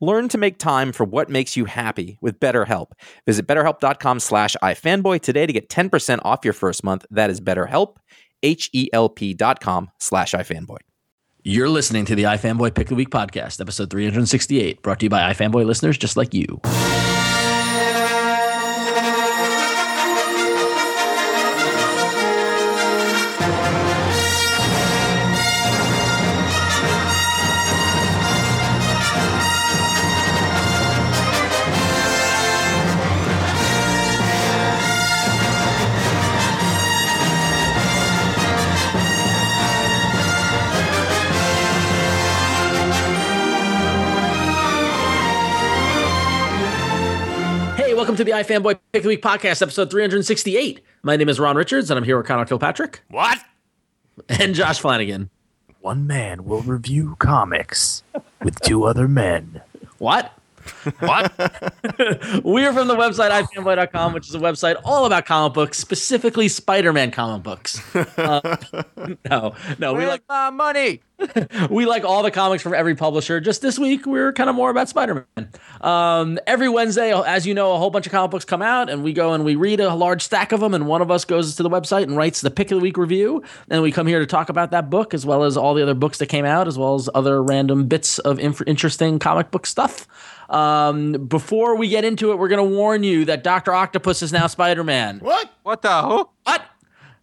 Learn to make time for what makes you happy with BetterHelp. Visit betterhelp.com slash ifanboy today to get 10% off your first month. That is betterhelp, H-E-L-P dot com slash ifanboy. You're listening to the iFanboy Pick the Week podcast, episode 368, brought to you by iFanboy listeners just like you. Welcome to the iFanboy Pick of the Week podcast, episode 368. My name is Ron Richards, and I'm here with Conor Kilpatrick. What? And Josh Flanagan. One man will review comics with two other men. What? What? we are from the website ifanboy.com, which is a website all about comic books, specifically Spider-Man comic books. Uh, no, no, we like my money. we like all the comics from every publisher. Just this week, we're kind of more about Spider-Man. Um, every Wednesday, as you know, a whole bunch of comic books come out, and we go and we read a large stack of them, and one of us goes to the website and writes the pick of the week review, and we come here to talk about that book as well as all the other books that came out, as well as other random bits of inf- interesting comic book stuff. Um, before we get into it, we're going to warn you that Doctor Octopus is now Spider Man. What? What the who? What?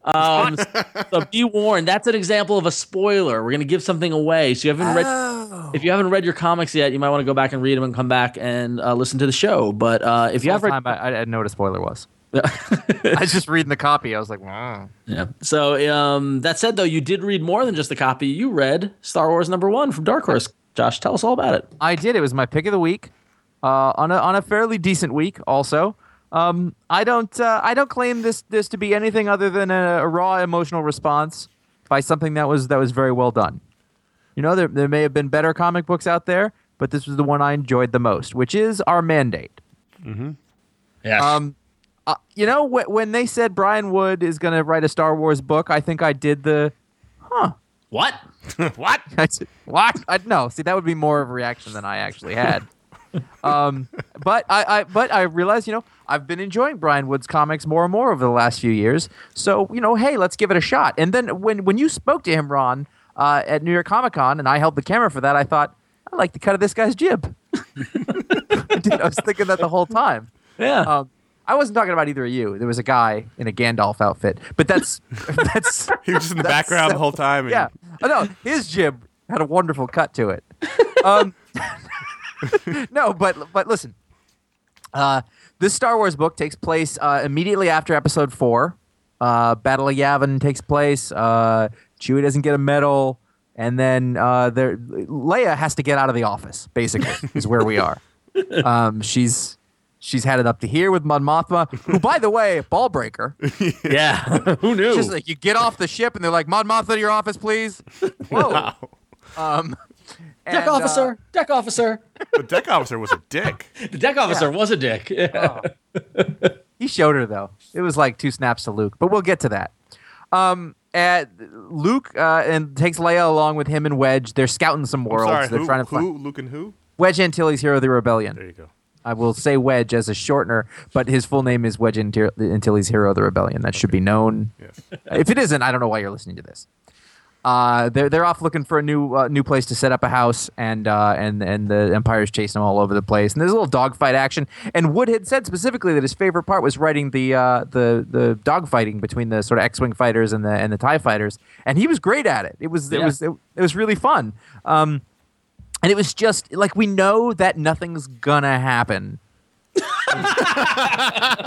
Um, so be warned. That's an example of a spoiler. We're going to give something away. So you haven't read. Oh. If you haven't read your comics yet, you might want to go back and read them and come back and uh, listen to the show. But uh, if you have read, time I, I didn't know what a spoiler was. I was just reading the copy. I was like, wow. yeah. So um, that said, though, you did read more than just the copy. You read Star Wars number one from Dark Horse. Josh, tell us all about it. I did. It was my pick of the week. Uh, on a on a fairly decent week, also. Um, I don't uh, I don't claim this this to be anything other than a, a, raw emotional response by something that was that was very well done. You know, there there may have been better comic books out there, but this was the one I enjoyed the most, which is our mandate. Mm-hmm. Yeah. Um, uh, you know, wh- when they said Brian Wood is going to write a Star Wars book, I think I did the, huh? What? what? I said, what? I, no, see, that would be more of a reaction than I actually had. um, but I, I, but I realized, you know, I've been enjoying Brian Wood's comics more and more over the last few years. So, you know, hey, let's give it a shot. And then when when you spoke to him, Ron, uh, at New York Comic Con, and I held the camera for that, I thought I like the cut of this guy's jib. Dude, I was thinking that the whole time. Yeah. Um, I wasn't talking about either of you. There was a guy in a Gandalf outfit, but that's that's he was just in the background the whole time. And... Yeah, oh, no, his jib had a wonderful cut to it. Um, no, but but listen, uh, this Star Wars book takes place uh, immediately after Episode Four. Uh, Battle of Yavin takes place. Uh, Chewie doesn't get a medal, and then uh, there Leia has to get out of the office. Basically, is where we are. Um, she's she's had it up to here with Mon Mothma, who, by the way, ball breaker. yeah, who knew? Just like you get off the ship, and they're like, "Mon Mothma, to your office, please." Whoa. Wow. Um, deck and, uh, officer, deck officer. The deck officer was a dick. The deck officer was a dick. Yeah. Oh. He showed her though. It was like two snaps to Luke, but we'll get to that. Um, and Luke uh, and takes Leia along with him and Wedge. They're scouting some I'm worlds. sorry, They're who, trying to find who? Luke and who? Wedge Antilles, Hero of the Rebellion. There you go. I will say Wedge as a shortener, but his full name is Wedge Antil- Antilles, Hero of the Rebellion. That should be known. If it isn't, I don't know why you're listening to this. Uh, they're they're off looking for a new uh, new place to set up a house, and uh, and and the Empire's chasing them all over the place. And there's a little dogfight action. And Wood had said specifically that his favorite part was writing the uh, the the dogfighting between the sort of X-wing fighters and the and the Tie fighters, and he was great at it. It was it Yeah. was it, it was really fun. Um, and it was just like we know that nothing's gonna happen.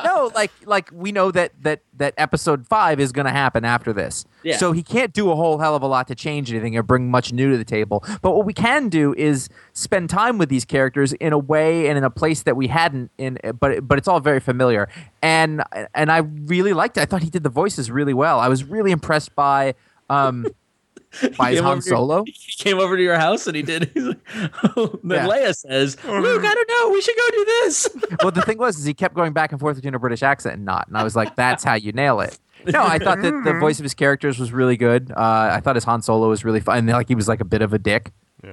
no, like like we know that that that episode five is to happen after this. Yeah. So he can't do a whole hell of a lot to change anything or bring much new to the table. But what we can do is spend time with these characters in a way and in a place that we hadn't in. But but it's all very familiar, and and I really liked it. I thought he did the voices really well. I was really impressed by. Um, by his came Han over here- Solo. He came over to your house and he did. He's like, then Yeah. Leia says, "Luke, I don't know. We should go do this." well, the thing was, is he kept going back and forth between a British accent and not, and I was like, "That's how you nail it." No, I thought that the voice of his characters was really good. Uh, I thought his Han Solo was really fun. And, like he was like a bit of a dick.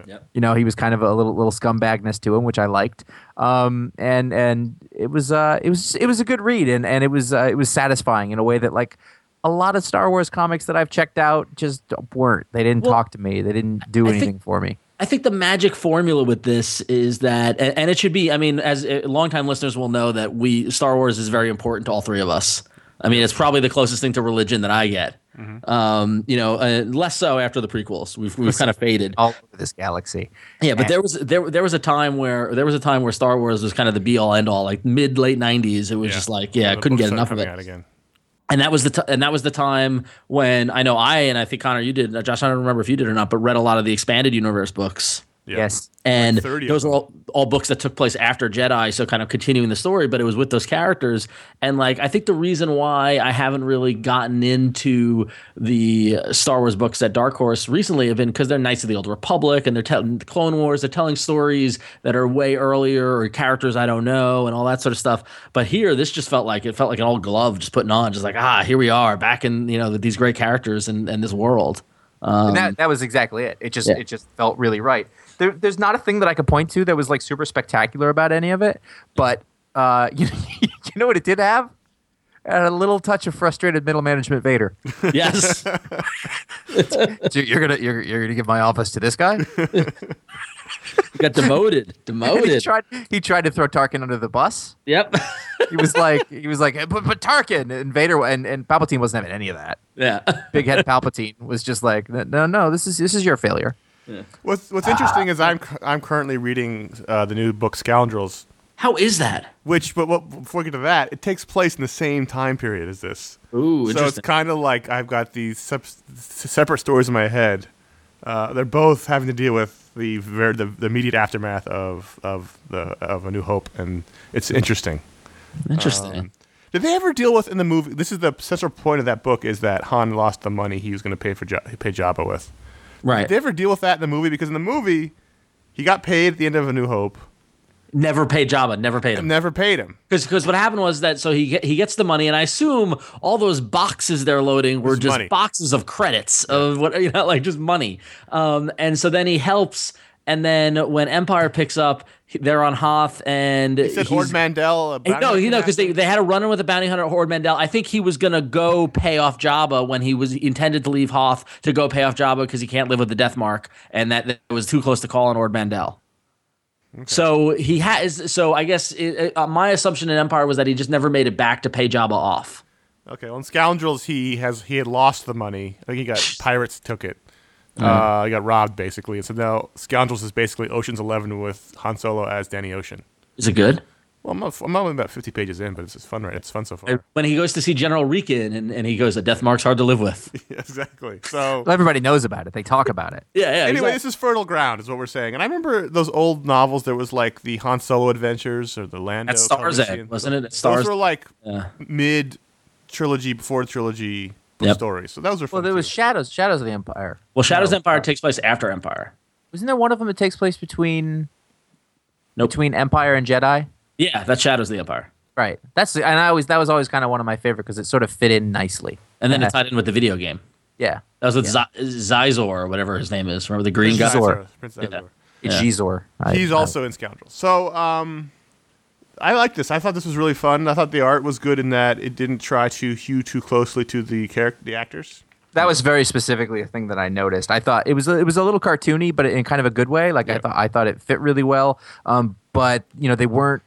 Yep. You know, he was kind of a little little scumbagness to him, which I liked. Um, and and it was uh, it was it was a good read, and and it was uh, it was satisfying in a way that like a lot of Star Wars comics that I've checked out just weren't. They didn't Well, talk to me. They didn't do I think- anything for me. I think the magic formula with this is that, and, and it should be. I mean, as uh, longtime listeners will know that we Star Wars is very important to all three of us. I mean, it's probably the closest thing to religion that I get. Um, you know, uh, less so after the prequels. We've we've kind of faded. All over this galaxy. Yeah, but there was there there was a time where there was a time where Star Wars was kind of the be all end all, like mid late '90s. It was just like, yeah, I couldn't get enough of it. Out again. And that was the t- and that was the time when I know I and I think Conor you did Josh I don't remember if you did or not but read a lot of the expanded universe books Yeah. Yes. and 30 those are all, all books that took place after Jedi so kind of continuing the story but it was with those characters and like I think the reason why I haven't really gotten into the Star Wars books at Dark Horse recently have been because they're Knights of the Old Republic and they're telling the Clone Wars they're telling stories that are way earlier or characters I don't know and all that sort of stuff but here this just felt like it felt like an old glove just putting on just like ah here we are back in you know these great characters and, and this world um, and that, that was exactly it. It just yeah. it just felt really right. There, there's not a thing that I could point to that was like super spectacular about any of it, but uh, you, you know what it did have? Had a little touch of frustrated middle management Vader. yes So you're gonna you're, you're gonna give my office to this guy? got demoted he demoted tried he tried to throw Tarkin under the bus. yep He was like he was like but, but Tarkin and Vader and, and Palpatine wasn't having any of that. yeah Big head Palpatine was just like no no this is this is your failure. What's What's interesting is I'm I'm currently reading uh, the new book Scoundrels, how is that which but what, before we get to that, it takes place in the same time period as this. Ooh, so it's kind of like I've got these sep- separate stories in my head. Uh, they're both having to deal with the, ver- the the immediate aftermath of of the of A New Hope, and it's interesting. interesting Um, did they ever deal with in the movie? This is the central point of that book: is that Han lost the money he was going to pay for ja- pay Jabba with. Right Did they ever deal with that in the movie? Because in the movie, he got paid at the end of A New Hope, never paid Jabba never paid him never paid him. because what happened was that so he get, he gets the money and I assume all those boxes they're loading were just money. boxes of credits of what you know like just money um and so then he helps and then when Empire picks up they're on Hoth and He said Ord Mantell. a No, you know, because they, they had a run in with the bounty hunter Ord Mantell. I think he was gonna go pay off Jabba when he was intended to leave Hoth to go pay off Jabba because he can't live with the Death Mark, and that, that was too close to call on Ord Mantell. So he has. So I guess it, uh, my assumption in Empire was that he just never made it back to pay Jabba off. Okay, well, in Scoundrels, he has he had lost the money. I think he got pirates took it. Uh, he got robbed basically, and so now Scoundrels is basically Ocean's Eleven with Han Solo as Danny Ocean. Is it good? Well, I'm, not- I'm only about 50 pages in, but it's just fun, right? It's fun so far. When he goes to see General Rieekan and, and he goes, "The Death Mark's hard to live with." Yeah, exactly. So Well, everybody knows about it. They talk about it. Yeah, yeah. anyway, exactly. this is fertile ground, is what we're saying. And I remember those old novels. There was like the Han Solo Adventures or the Lando. At Star's Calrissian. End, wasn't it? At Those Star's. were like Yeah. mid trilogy, before trilogy Yep. stories. So those were fun. Well, there was. Shadows Shadows of the Empire. Well, Shadows No. Empire takes place after Empire. Isn't there one of them that takes place between Nope. between Empire and Jedi? Yeah, that's Shadows of the Empire. Right. That's and I always that was always kind of one of my favorite because it sort of fit in nicely. And then Yeah. it tied in with the video game. Yeah. That was with Z- Xizor or whatever his name is. Remember the green guy? Zor. Prince Yeah. It's Yeah. Gizor. I- He's I- also in Scoundrels. So, um, I like this. I thought this was really fun. I thought the art was good in that it didn't try to hew too closely to the character, the actors. that was very specifically a thing that I noticed. I thought it was a, it was a little cartoony, but in kind of a good way. Like I thought I thought it fit really well. Um, but you know they weren't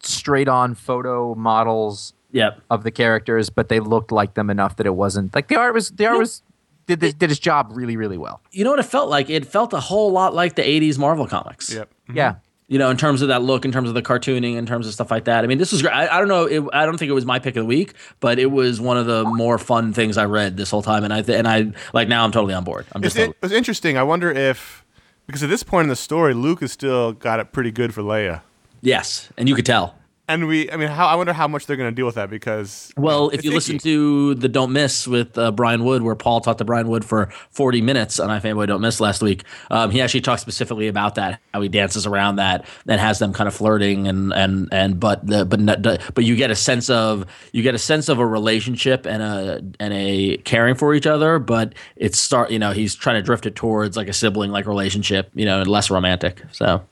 straight on photo models Yep. of the characters, but they looked like them enough that it wasn't like the art was the art was did the, did his job really really well. You know what it felt like? It felt a whole lot like the 80s Marvel comics. Yep. Yeah. You know, in terms of that look, in terms of the cartooning, in terms of stuff like that. I mean, this was great. I, I don't know. It, I don't think it was my pick of the week, but it was one of the more fun things I read this whole time. And I th- and I like now I'm totally on board. I'm It's, just it, it's interesting. I wonder if, because at this point in the story, Luke has still got it pretty good for Leia. yes, and you could tell. And we, I mean, how I wonder how much they're going to deal with that because. Well, if you listen to the Don't Miss with uh, Brian Wood, where Paul talked to Brian Wood for 40 minutes on iFanboy Don't Miss last week, um, he actually talked specifically about that, how he dances around that and has them kind of flirting and and and but the but not, but you get a sense of you get a sense of a relationship and a and a caring for each other, but it's start you know he's trying to drift it towards like a sibling like relationship, you know, and less romantic. So,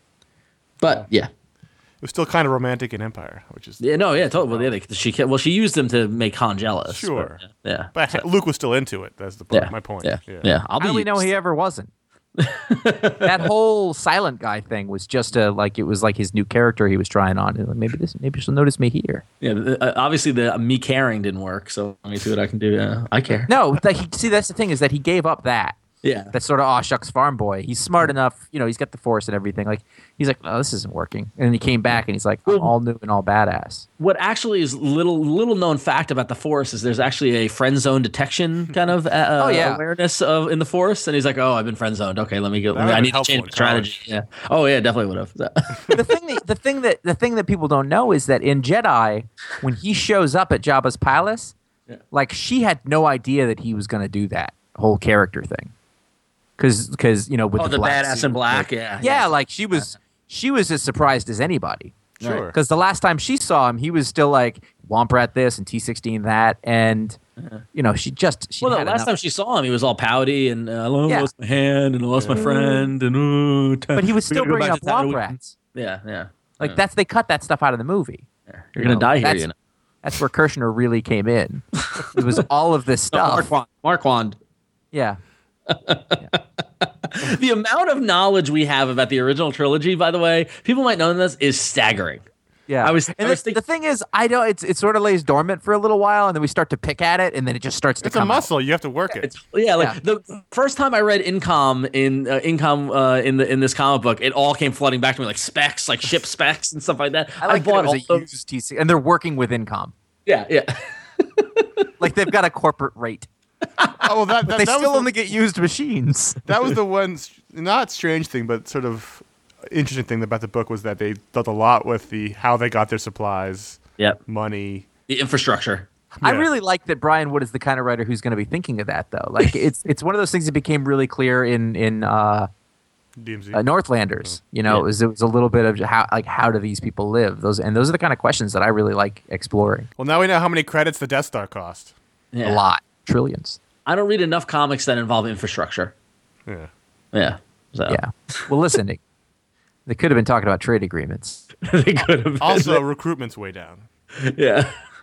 but yeah. It was still kind of romantic in Empire, which is. Yeah, no, yeah, totally. Well, yeah, they, she ca- well, she used them to make Han jealous. Sure. but, yeah, But Luke was still into it. That's the point. yeah, my point. Yeah, yeah. I'll How be. do we know used. he ever wasn't? that whole silent guy thing was just a like it was like his new character he was trying on. Like, maybe this maybe she'll notice me here. Yeah, the- uh, obviously the me caring didn't work. So let me see what I can do. Yeah, I care. No, that he, see that's the thing is that he gave up that. Yeah, That's sort of aw shucks farm boy. He's smart enough, you know. He's got the force and everything. Like he's like, oh, this isn't working. And then he came back and he's like, I'm all new and all badass. what actually is little little known fact about the Force is there's actually a friend zone detection kind of uh, Oh, yeah. awareness of in the Force, and he's like, oh, I've been friend zoned. Okay, let me go. That I need to change my in strategy. Yeah. Oh yeah, definitely would have. the thing that the thing that the thing that people don't know is that in Jedi, when he shows up at Jabba's palace, Yeah. like she had no idea that he was going to do that whole character thing. Because because you know with oh, the, the black badass suit, in black. like- yeah. yeah, like she was she was as surprised as anybody. Sure. Because the last time she saw him, he was still like Womp Rat this and T sixteen that, and you know she just she Well, no, had last enough- time she saw him, he was all pouty and uh, I Yeah. lost my hand and I lost my friend and uh, but he was still bringing up to Womp Rats. Yeah, yeah. Like Yeah. that's they cut that stuff out of the movie. You're gonna know, die here, that's- you know. That's where Kershner really came in. it was all of this stuff. No, stuff. Marquand. Marquand. Yeah. the amount of knowledge we have about the original trilogy, by the way, people might know this, is staggering. Yeah, I was- And I the, was think- the thing is, I don't. It's it sort of lays dormant for a little while, and then we start to pick at it, and then it just starts to It's a come out. muscle. You have to work it. It's yeah, like Yeah. the first time I read Incom in uh, Incom uh, in the in this comic book, it all came flooding back to me like specs, like ship specs and stuff like that. I like that bought it was all a those- used TC, and they're working with Incom. yeah, yeah. Like they've got a corporate rate. Oh, well, that, that, They that still was only get used machines. that was the one, not strange thing, but sort of interesting thing about the book was that they dealt a lot with the how they got their supplies, Yep. money. The infrastructure. I really like that Brian Wood is the kind of writer who's going to be thinking of that, though. Like it's it's one of those things that became really clear in in uh, DMZ. uh, Northlanders. You know, Yeah. it was it was a little bit of how like how do these people live? Those and those are the kind of questions that I really like exploring. well, now we know how many credits the Death Star cost. Yeah. A lot, trillions. I don't read enough comics that involve infrastructure. Yeah. Yeah. So Yeah. Well, listen, they, they could have been talking about trade agreements. they could have. Also, recruitment's way down. yeah.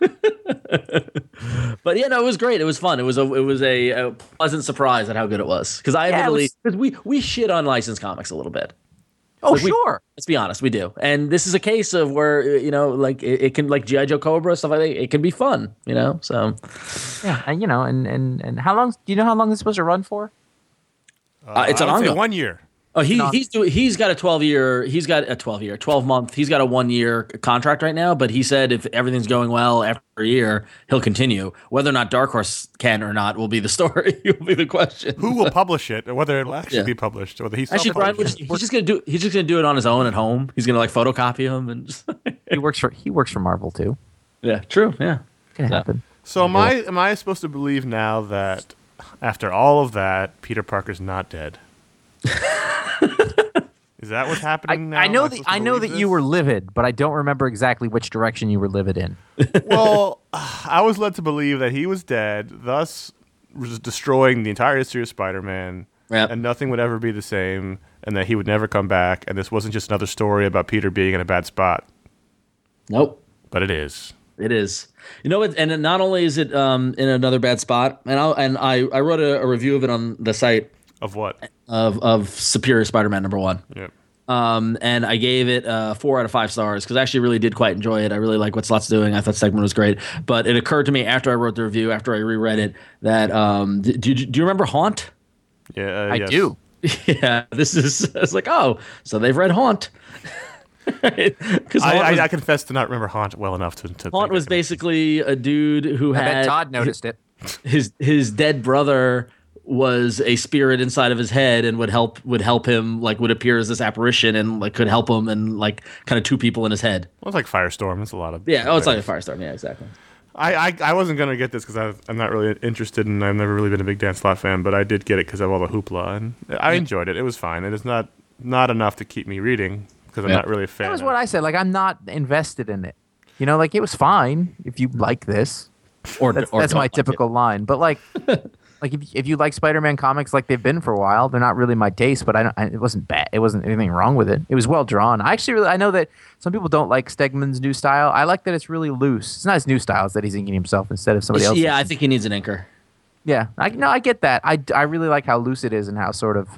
but yeah, no, it was great. It was fun. It was a it was a, a pleasant surprise at how good it was. Because I Yeah, it admittedly was- because we we shit on licensed comics a little bit. Oh, Like, we- sure. Let's be honest, we do. And this is a case of where uh, you know, like it, it can like GI Joe Cobra stuff like that. It can be fun, you know. So Yeah, and you know, and and and how long? Do you know how long this supposed to run for? Uh, it's I an ongoing. one year. Oh, he Not- he's doing. He's got a twelve year. He's got a twelve year, twelve month. He's got a one year contract right now. But he said if everything's going well every year, he'll continue. Whether or not Dark Horse can or not will be the story. will be the question. Who will publish it, or whether it'll actually Yeah. be published, or whether he's Actually, Brian, self-published. he's just gonna do. He's just gonna do it on his own at home. He's gonna like photocopy them and. Just, He works for he works for Marvel too. yeah, true. Yeah. Can Yeah. happen. So am I? Am I supposed to believe now that after all of that, Peter Parker's not dead? Is Is that what's I, happening now? I know Am that supposed I know that believe you were livid, but I don't remember exactly which direction you were livid in. well, I was led to believe that he was dead, thus destroying the entire history of Spider-Man, Yep. and nothing would ever be the same, and that he would never come back, and this wasn't just another story about Peter being in a bad spot, Nope. but it is. It is. You know? And not only is it um, in another bad spot, and I and I, I wrote a, a review of it on the site Of what? of of Superior Spider-Man number one. Yep. Um, and I gave it uh, four out of five stars because I actually really did quite enjoy it. I really like what Slott's doing. I thought Stegman was great. But it occurred to me after I wrote the review, after I reread it, that um, d- do, you, do you remember Haunt? Yeah, uh, I yes. do. yeah, this is. It's like, oh, so they've read Haunt. Because I, I, I confess to not remember Haunt well enough to. to Haunt was basically a dude who I had bet Todd noticed it. his his dead brother was a spirit inside of his head and would help would help him like would appear as this apparition and like could help him and like kind of two people in his head. Well, it's like Firestorm. It's a lot of. Yeah, oh, it's like a firestorm. Yeah, exactly. I, I, I wasn't gonna get this because I'm not really interested, and I've never really been a big Dan Slott fan. But I did get it because of all the hoopla, and I enjoyed it. It was fine. It is not not enough to keep me reading because I'm Yeah. not really a fan. That was of what it. I said. Like I'm not invested in it. You know, like it was fine if you like this. Or That's, or that's don't my like it. typical line. But like, like if, if you like Spider-Man comics like they've been for a while, they're not really my taste. But I, don't, I it wasn't bad. It wasn't anything wrong with it. It was well drawn. I actually really I know that some people don't like Stegman's new style. I like that it's really loose. It's not his new style. It's that he's inking himself instead of somebody else. Yeah, I think he needs an anchor. Yeah, I no, I get that. I, I really like how loose it is and how sort of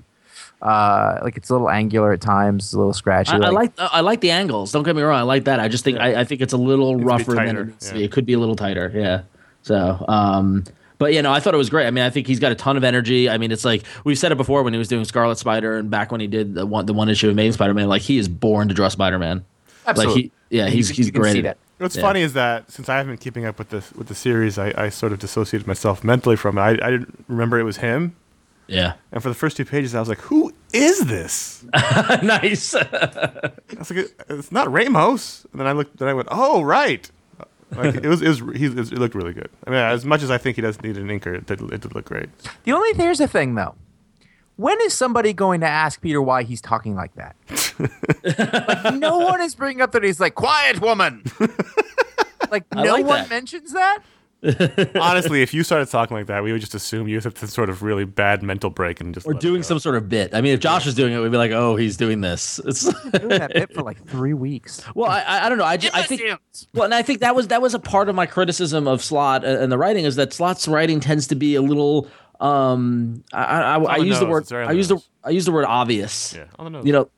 uh like it's a little angular at times, a little scratchy. I, I like I like the angles. Don't get me wrong. I like that. I just think I, I think it's a little be rougher than it needs to be. It could be a little tighter. Yeah. So, um, but you know, I thought it was great. I mean, I think he's got a ton of energy. I mean, it's like we've said it before when he was doing Scarlet Spider and back when he did the one the one issue of Amazing Spider-Man. Like he is born to draw Spider-Man. Absolutely. Like he, yeah, he's he's you can great. see at it. that. What's Yeah. funny is that since I haven't been keeping up with the with the series, I, I sort of dissociated myself mentally from it. I, I didn't remember it was him, Yeah. and for the first two pages, I was like, "Who is this?" nice. I was like, "It's not Ramos." And then I looked, then I went, "Oh, right." Like it was, it was, he, it looked really good. I mean, as much as I think he does need an inker, it did, it did look great. The only here's the thing though. When is somebody going to ask Peter why he's talking like that? like no one is bringing up that he's like quiet woman. like I no like one that. mentions that. Honestly, if you started talking like that, we would just assume you have some sort of really bad mental break and just Or let it doing some sort of bit. I mean, if Josh was doing it, we'd be like, "Oh, he's doing this." It's Doing that bit for like three weeks. well, I, I I don't know. I, ju- I think well, and I think that was that was a part of my criticism of Slott and and the writing is that Slott's writing tends to be a little. Um, I I, I, I the use the word It's very on I use the. I use the word obvious. Yeah, on the nose. You know,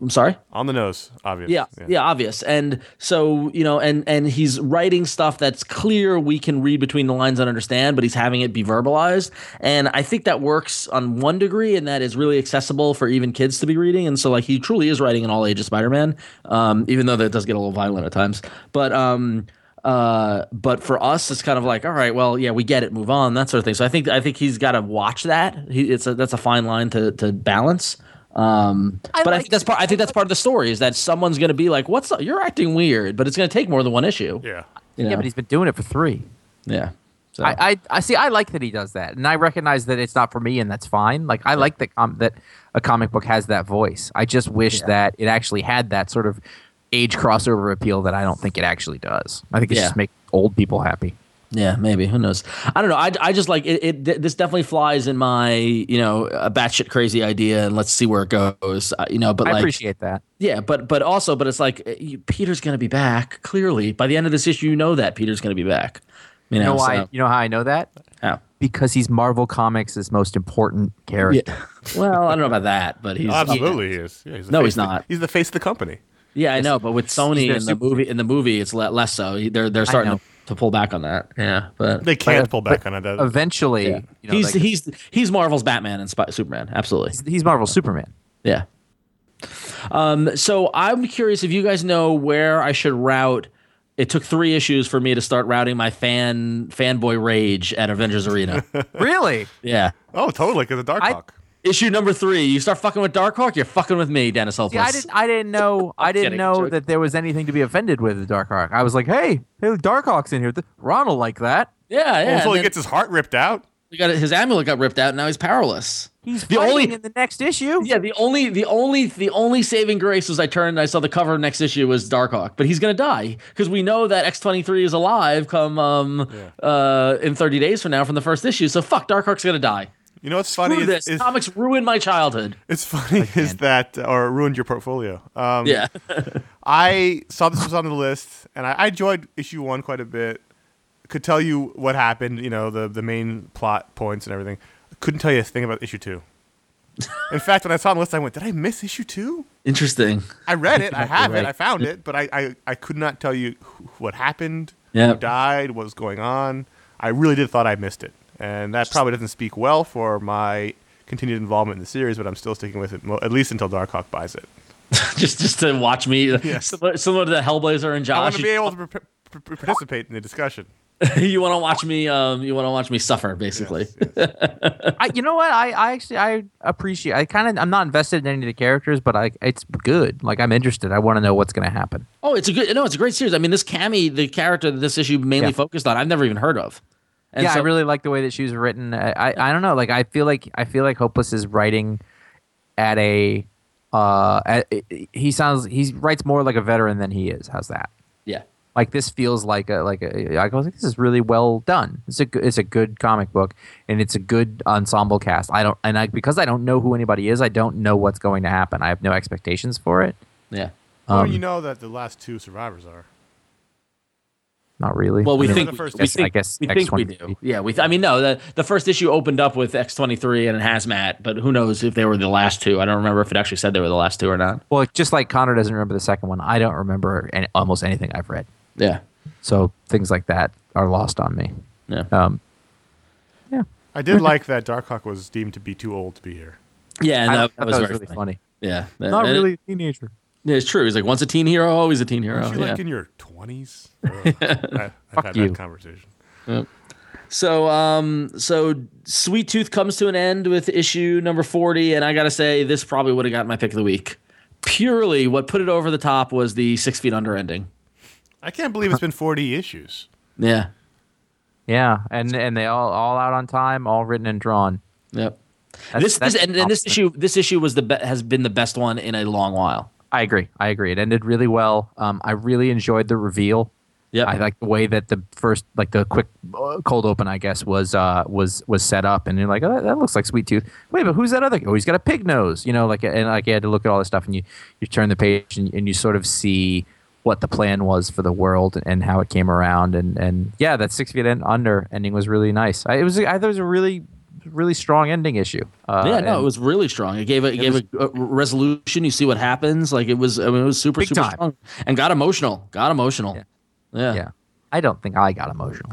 I'm sorry. on the nose, obvious. Yeah, yeah, obvious. And so, you know, and and he's writing stuff that's clear we can read between the lines and understand, but he's having it be verbalized. And I think that works on one degree and that is really accessible for even kids to be reading. And so like he truly is writing an all ages Spider-Man, um, even though that does get a little violent at times. But um uh but for us it's kind of like all right well yeah we get it move on that sort of thing so i think i think he's got to watch that he, it's a that's a fine line to to balance um I but i think that's part i think that's part of the story is that someone's going to be like what's you're acting weird but it's going to take more than one issue Yeah. you know? Yeah, but he's been doing it for three. yeah so I, I I see. I like that he does that, and I recognize that it's not for me, and that's fine. Like I like that com- that a comic book has that voice. I just wish Yeah. that it actually had that sort of age crossover appeal that I don't think it actually does. I think it's Yeah. just make old people happy. Yeah, maybe. Who knows? I don't know. I, I just like it, it. This definitely flies in my, you know, a batshit crazy idea, and let's see where it goes. Uh, you know, but I like, appreciate that. yeah, but but also, but it's like uh, you, Peter's gonna be back. Clearly, by the end of this issue, you know that Peter's gonna be back. You know, You know why? so- You know how I know that? how? Because he's Marvel Comics' most important character. Yeah. Well, I don't know about that, but he's Absolutely, he is. Yeah, he's No, face he's of the- not. he's the face of the company. Yeah, I know, but with Sony their in the super- movie, in the movie, it's less so. They're they're starting to, to pull back on that. Yeah, but They can't But- pull back on it. That- Eventually, yeah. you know, he's like, he's he's Marvel's Batman and Sp- Superman. Absolutely. he's Marvel's Superman. Yeah. Um, so I'm curious if you guys know where I should route. It took three issues for me to start routing my fan fanboy rage at Avengers Arena. really? yeah. oh, totally, because of I- Darkhawk. Issue number three. You start fucking with Darkhawk, you're fucking with me, Dennis Hopeless. See, I didn't. I didn't know. I didn't kidding, know joking. that there was anything to be offended with the Darkhawk. I was like, hey, hey, Darkhawk's in here. Th- Ron will like that. Yeah, yeah. Well, until he gets his heart ripped out. he got his amulet got ripped out. and Now he's powerless. He's The fighting only- in the next issue. Yeah, the only the only the only saving grace was I turned and I saw the cover of next issue was Darkhawk, but he's gonna die because we know that X twenty three is alive come um uh in thirty days from now from the first issue. So fuck, Darkhawk's gonna die. You know what's funny Screw is, this. is Comics ruined my childhood. it's funny is that or ruined your portfolio. Um, Yeah, I saw this was on the list, and I, I enjoyed issue one quite a bit. Could tell you what happened, you know, the the main plot points and everything. Couldn't tell you a thing about issue two. In fact, when I saw on the list, I went, "Did I miss issue two? interesting. I read it, I might be have it. I found it, but I, I, I could not tell you wh- what happened, Yeah. who died, what was going on. I really did thought I missed it, and that probably doesn't speak well for my continued involvement in the series. But I'm still sticking with it, at least until Darkhawk buys it. just just to watch me Yes. similar, similar to the Hellblazer and I want Josh. to be able to par- par- par- participate in the discussion. you want to watch me um you want to watch me suffer basically. Yes, yes. I, you know what? I, I actually I appreciate. I kind of I'm not invested in any of the characters, but I it's good. Like I'm interested. I want to know what's going to happen. Oh, it's a good no, it's a great series. I mean, this Cammi, the character that this issue mainly Yeah. focused on, I've never even heard of. And yeah, so, I really like the way that she was written. I, I I don't know. Like I feel like I feel like Hopeless is writing at a uh at, he sounds he writes more like a veteran than he is. How's that? yeah. Like this feels like a like a I was like this is really well done. It's a good- it's a good comic book and it's a good ensemble cast. I don't and I because I don't know who anybody is. I don't know what's going to happen. I have no expectations for it. Yeah. Well, Um, you know that the last two survivors are. Not really. Well, we I mean, think the first we issue. think, I guess we think we do. Yeah, we. Th- I mean, no. The the first issue opened up with X twenty three and Hazmat, but who knows if they were the last two? I don't remember if it actually said they were the last two or not. Well, just like Conor doesn't remember the second one, I don't remember any, almost anything I've read. Yeah. So things like that are lost on me. Yeah. Um, I did like that Darkhawk was deemed to be too old to be here. Yeah, and I that, thought that was, very really funny. funny. Yeah. Not And it- really a teenager. Yeah, it's true. He's like once a teen hero, always a teen hero. Aren't you yeah. like in your twenties? I've Fuck had you. that conversation. So, um, so Sweet Tooth comes to an end with issue number forty, and I gotta say, this probably would have got my pick of the week. Purely, what put it over the top was the Six Feet Under ending. I can't believe it's been forty issues. Yeah. Yeah, and and they all all out on time, all written and drawn. Yep. That's- this, that's this and, and this issue this issue was the be- has been the best one in a long while. I agree. I agree. It ended really well. Um, I really enjoyed the reveal. Yep. I like the way that the first, like the quick uh, cold open, I guess, was uh was was set up, and you're like, oh, that, that looks like Sweet Tooth. Wait, but who's that other? Oh, he's got a pig nose, you know, like, and like you had to look at all this stuff, and you you turn the page, and, and you sort of see what the plan was for the world and, how it came around, and and yeah, that six feet and under ending was really nice. I, it was, I thought it was a really really strong ending issue. Uh, yeah, no, it was really strong. It gave a, it gave a, a resolution. You see what happens. Like it was, I mean, it was super super time. strong and got emotional. Got emotional. Yeah. Yeah. yeah. I don't think I got emotional.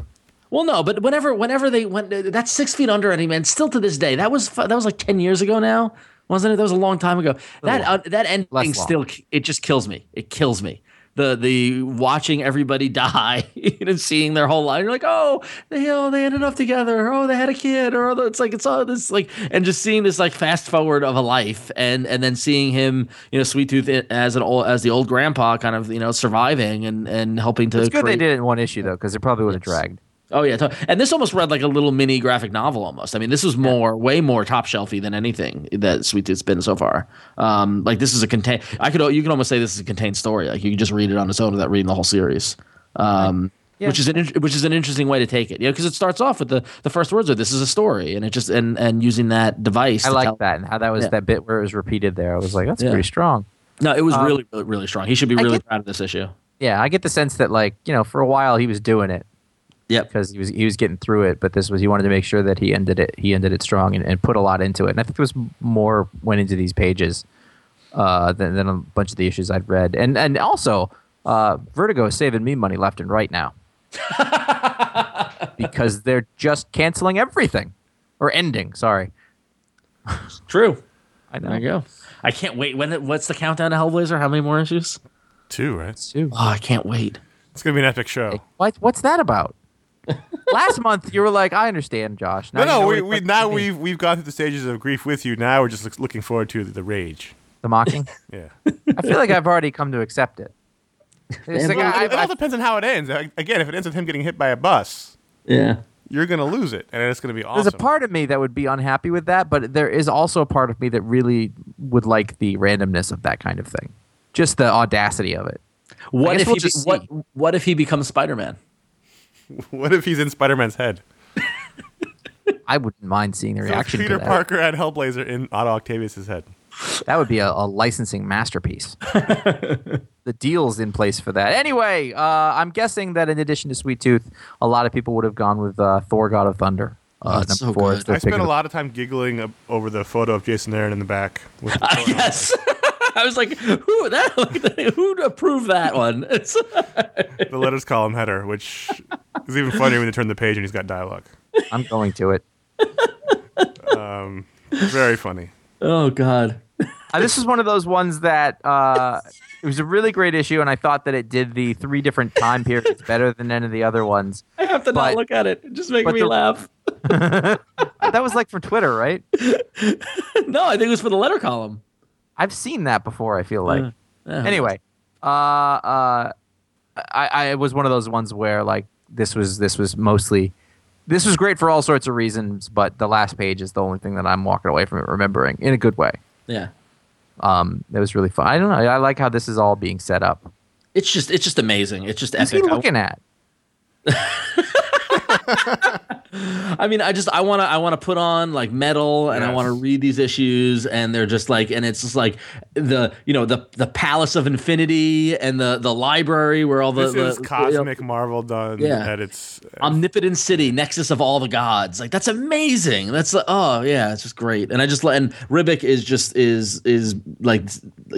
Well, no, but whenever whenever they went, that's six feet under ending, man. Still to this day, that was that was like ten years ago now, wasn't it? That was a long time ago. That uh, that ending still it just kills me. It kills me. The the watching everybody die and seeing their whole life. You're like, oh, they oh they ended up together. Oh, they had a kid. Or oh, it's like it's all this like and just seeing this like fast forward of a life and and then seeing him, you know, Sweet Tooth as an old as the old grandpa, kind of you know surviving and and helping to. It's good they did it in one issue though, because it probably would have Yes. dragged. Oh yeah, and this almost read like a little mini graphic novel almost. I mean, this was more, way more top shelfy than anything that Sweet Tooth's been so far. Um, like this is a contain. I could you can almost say this is a contained story. Like you can just read it on its own without reading the whole series. Um, Yeah. Which is an which is an interesting way to take it, yeah, because it starts off with the the first words are "this is a story," and it just and and using that device. I like tell- that and how that was Yeah. that bit where it was repeated there. I was like, that's Yeah. pretty strong. No, it was Um, really, really really strong. He should be really get- proud of this issue. Yeah, I get the sense that like you know for a while he was doing it Yep. because he was he was getting through it, but this was he wanted to make sure that he ended it he ended it strong and, and put a lot into it. And I think there was more went into these pages uh, than, than a bunch of the issues I'd read. And and also uh, Vertigo is saving me money left and right now because they're just canceling everything or ending. Sorry, True. I know. There you go. I can't wait. When what's the countdown to Hellblazer? How many more issues? Two, right? Too. Oh, I can't wait. It's gonna be an epic show. What, what's that about? Last month you were like, I understand, Josh. Now No, you know no, we, we now me. we've we've gone through the stages of grief with you. Now we're just looking forward to the, the rage. the mocking. Yeah, I feel like I've already come to accept it. It's like well, I, it all I, depends on how it ends. Again, if it ends with him getting hit by a bus, Yeah. you're gonna lose it, and it's gonna be awesome. There's a part of me that would be unhappy with that, but there is also a part of me that really would like the randomness of that kind of thing. Just the audacity of it. What if we'll he be, what what if he becomes Spider Man? what if he's in Spider-Man's head? I wouldn't mind seeing the reaction. So Peter to that. Parker and Hellblazer in Otto Octavius' head. That would be a, a licensing masterpiece. the deal's in place for that. Anyway, uh, I'm guessing that in addition to Sweet Tooth, a lot of people would have gone with uh, Thor: God of Thunder. Uh, Oh, number so four good. I spent a lot of time giggling ab- over the photo of Jason Aaron in the back. With the Uh, yes. I was like, who that? Who approved that one? The letters column header, which is even funnier when you turn the page and he's got dialogue. I'm going to it. Um, Very funny. oh God. Uh, this is one of those ones that uh, it was a really great issue, and I thought that it did the three different time periods better than any of the other ones. I have to But- not look at it. It just making me the- laugh. That was like for Twitter, right? No, I think it was for the letter column. I've seen that before. I feel like. Yeah. anyway, uh, uh, I, I was one of those ones where like this was this was mostly this was great for all sorts of reasons, but the last page is the only thing that I'm walking away from it remembering in a good way. Yeah. Um, it was really fun. I don't know. I like how this is all being set up. It's just it's just amazing. It's just Who's he epic. I- looking at? I mean, I just I want to I want to put on like metal and I want to read these issues and they're just like and it's just like the you know the the Palace of Infinity and the the library where all the, This the is cosmic Marvel done Yeah. at its. omnipotent city nexus of all the gods. Like that's amazing. That's like oh yeah it's just great. And i just let and ribic is just is is like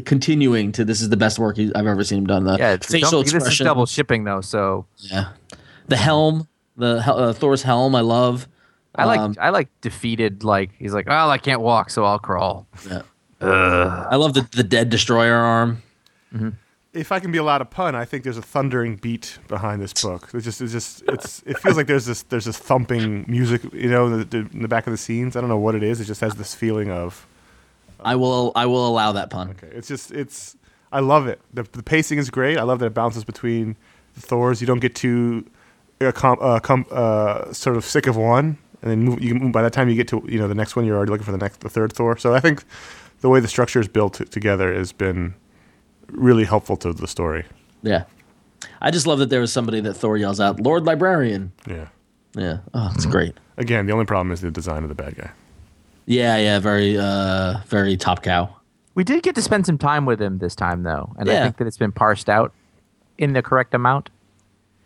continuing to this is the best work he, i've ever seen him done the Yeah, it's facial double, this is double shipping though, so yeah. The helm the uh, thor's helm i love I like Um, I like defeated. Like he's like, well, I can't walk, so I'll crawl. yeah. i love the the dead destroyer arm If I can be allowed a pun, I think there's a thundering beat behind this book. It's just, it's just, it's, it feels like there's this, there's this thumping music, you know, in the, in the back of the scenes. I don't know what it is. It just has this feeling of, i will i will allow that pun okay, it's just, it's, I love it. The, the pacing is great. I love that it bounces between the Thors. You don't get too, com, uh, com, uh, sort of sick of one, and then move, you can move, by the time you get to, you know, the next one, you're already looking for the next, the third Thor. So I think the way the structure is built t- together has been really helpful to the story. yeah i just love that there was somebody that thor yells out lord librarian Yeah. yeah oh it's great Again, the only problem is the design of the bad guy. yeah yeah very uh very top cow We did get to spend some time with him this time, though, and I think that it's been parsed out in the correct amount.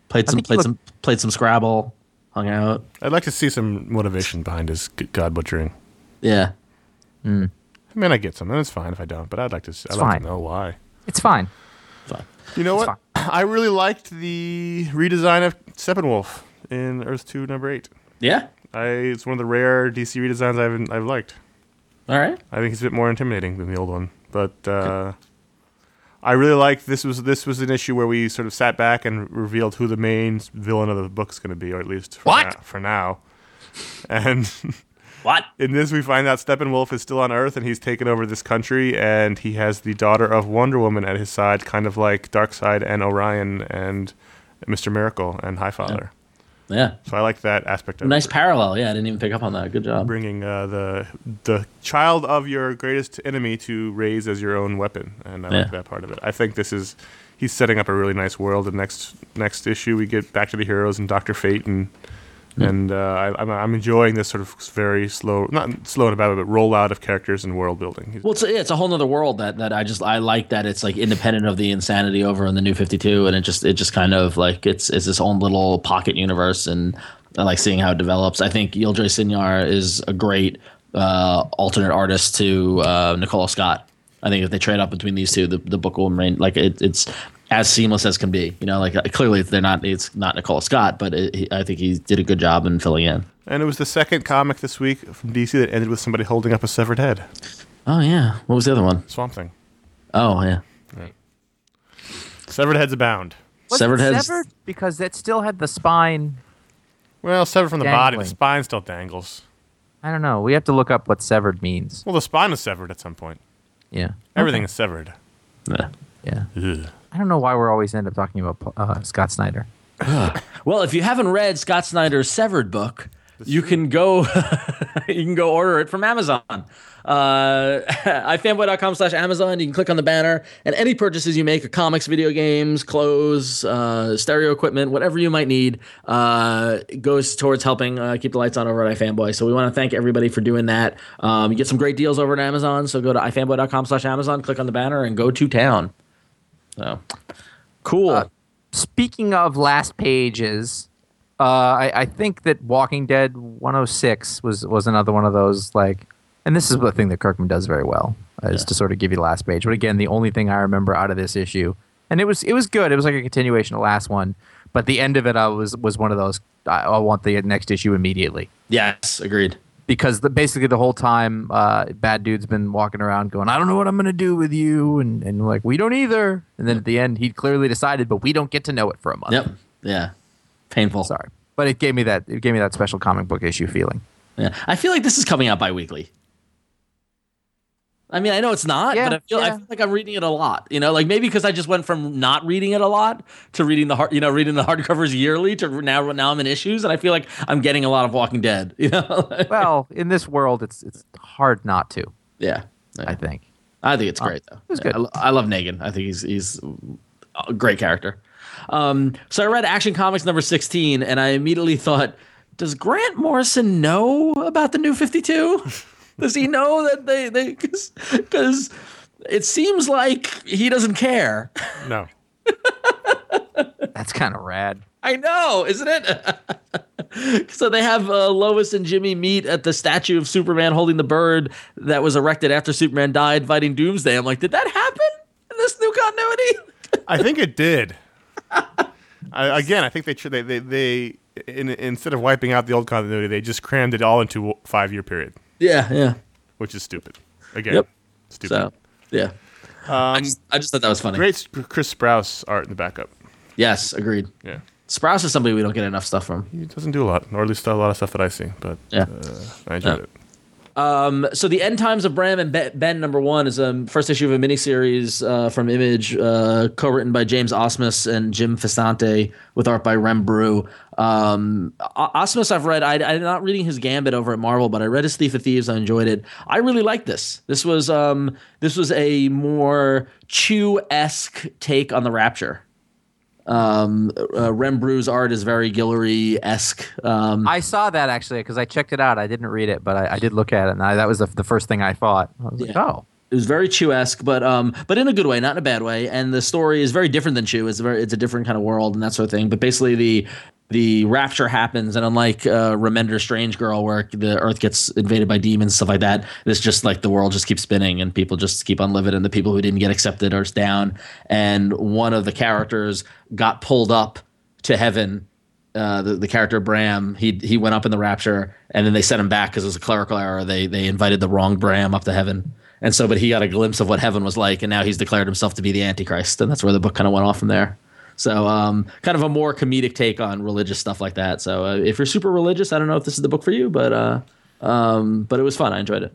Played some played looked- some played some Scrabble, hung out. I'd like to see some motivation behind his god butchering. Yeah. I mean, I get some, and it's fine if I don't, but I'd like to. s- I'd It's like fine. to know why. It's fine. Fine. You know It's what? I really liked the redesign of Steppenwolf in Earth Two Number Eight. Yeah. I it's one of the rare DC redesigns I've I've liked. All right. I think it's a bit more intimidating than the old one, but uh, I really liked this was this was an issue where we sort of sat back and revealed who the main villain of the book's going to be, or at least for What? now, for now. And What? in this, we find out Steppenwolf is still on Earth and he's taken over this country, and he has the daughter of Wonder Woman at his side, kind of like Darkseid and Orion and Mister Miracle and Highfather. Yeah. So I like that aspect of Nice it. Nice parallel. Yeah, I didn't even pick up on that. Good job. bringing uh, the the child of your greatest enemy to raise as your own weapon, and I Yeah. like that part of it. I think this is he's setting up a really nice world. The next next issue, we get back to the heroes and Doctor Fate, and and uh, I, I'm I'm enjoying this sort of very slow, not slow and about it, but rollout of characters and world building. Well, it's a, it's a whole nother world that, that I just I like that it's like independent of the insanity over in the New Fifty Two, and it just it just kind of like it's it's this own little pocket universe, and I like seeing how it develops. I think Yildiray Cinar is a great uh, alternate artist to uh, Nicola Scott. I think if they trade up between these two, the, the book will remain like it, it's as seamless as can be. You know, like uh, clearly they're not it's not Nicola Scott, but it, he, I think he did a good job in filling in. and it was the second comic this week from DC that ended with somebody holding up a severed head. Oh yeah, what was the other one? Swamp Thing. Oh yeah, Severed heads abound. Was Severed it heads- severed because it still had the spine. Well, severed from the body, the spine still dangles. I don't know. We have to look up what severed means. Well, the spine is severed at some point. Yeah. Everything is severed. Yeah. Yeah. Ugh. I don't know why we're always end up talking about uh, Scott Snyder. Well, if you haven't read Scott Snyder's Severed book, you can go you can go order it from Amazon. Uh, ifanboy.com slash Amazon. You can click on the banner, and any purchases you make of comics, video games, clothes, uh, stereo equipment, whatever you might need, uh, goes towards helping uh, keep the lights on over at iFanboy. So we want to thank everybody for doing that. Um, you get some great deals over at Amazon. So go to ifanboy.com slash Amazon, click on the banner, and go to town. So cool. Uh, Speaking of last pages, uh, I, I think that Walking Dead 106 was was another one of those like, and this is the thing that Kirkman does very well uh, is to sort of give you the last page. But again, the only thing I remember out of this issue, and it was it was good. It was like a continuation of the last one, but the end of it, I was was one of those. I, I want the next issue immediately yes, agreed. Because the, basically the whole time, uh, bad dude's been walking around going, "I don't know what I'm gonna do with you," and and like we don't either. And then at the end, he clearly decided, but we don't get to know it for a month. Yep. Yeah. Painful. Sorry, but it gave me that it gave me that special comic book issue feeling. Yeah, I feel like this is coming out bi-weekly. I mean, I know it's not, Yeah, but I feel, I feel like I'm reading it a lot. You know, like maybe because I just went from not reading it a lot to reading the hard, you know, reading the hardcovers yearly to now now I'm in issues, and I feel like I'm getting a lot of Walking Dead. You know, Well, in this world, it's it's hard not to. yeah, I think. I think it's great though. Yeah, good. I, I love Negan. I think he's he's a great character. Um, so I read Action Comics number sixteen, and I immediately thought, does Grant Morrison know about the New Fifty Two? Does he know that they they because it seems like he doesn't care. No. That's kind of rad. I know, isn't it? so they have uh, Lois and Jimmy meet at the statue of Superman holding the bird that was erected after Superman died, fighting Doomsday. I'm like, did that happen in this new continuity? I think it did. I, again, I think they, tr- they they they in, instead of wiping out the old continuity, they just crammed it all into a five year period, yeah, yeah. which is stupid. Again, Yep. stupid. So, yeah. I, um, just, I just thought that was funny. great Chris Sprouse art in the backup. Yes, agreed. Yeah, Sprouse is somebody we don't get enough stuff from. he doesn't do a lot, or at least a lot of stuff that I see. But Yeah. uh, I enjoyed Yeah. it. Um, so the End Times of Bram and Ben number one is a um, first issue of a miniseries uh, from Image, uh, co-written by James Asmus and Jim Festante, with art by Rem Broo. Um, Asmus, I've read. I, I'm not reading his Gambit over at Marvel, but I read his Thief of Thieves. I enjoyed it. I really liked this. This was um, this was a more Chew esque take on the Rapture. Um, uh, Rem Broo's art is very Guillory esque. Um, I saw that actually because I checked it out. I didn't read it, but I, I did look at it, and I, that was the, the first thing I thought. I was like, oh, it was very Chew-esque, but um, but in a good way, not in a bad way. And the story is very different than Chew. It's very, it's a different kind of world and that sort of thing. But basically, the the rapture happens, and unlike uh, Remender Strange Girl, where the Earth gets invaded by demons, stuff like that, it's just like the world just keeps spinning, and people just keep on living, and the people who didn't get accepted are down. And one of the characters got pulled up to heaven uh, the, the character Bram, he he went up in the rapture, and then they sent him back because it was a clerical error. They they invited the wrong Bram up to heaven, and so but he got a glimpse of what heaven was like, and now he's declared himself to be the Antichrist, and that's where the book kind of went off from there. So um, kind of a more comedic take on religious stuff like that. So uh, if you're super religious, I don't know if this is the book for you, but uh, um, but it was fun. I enjoyed it.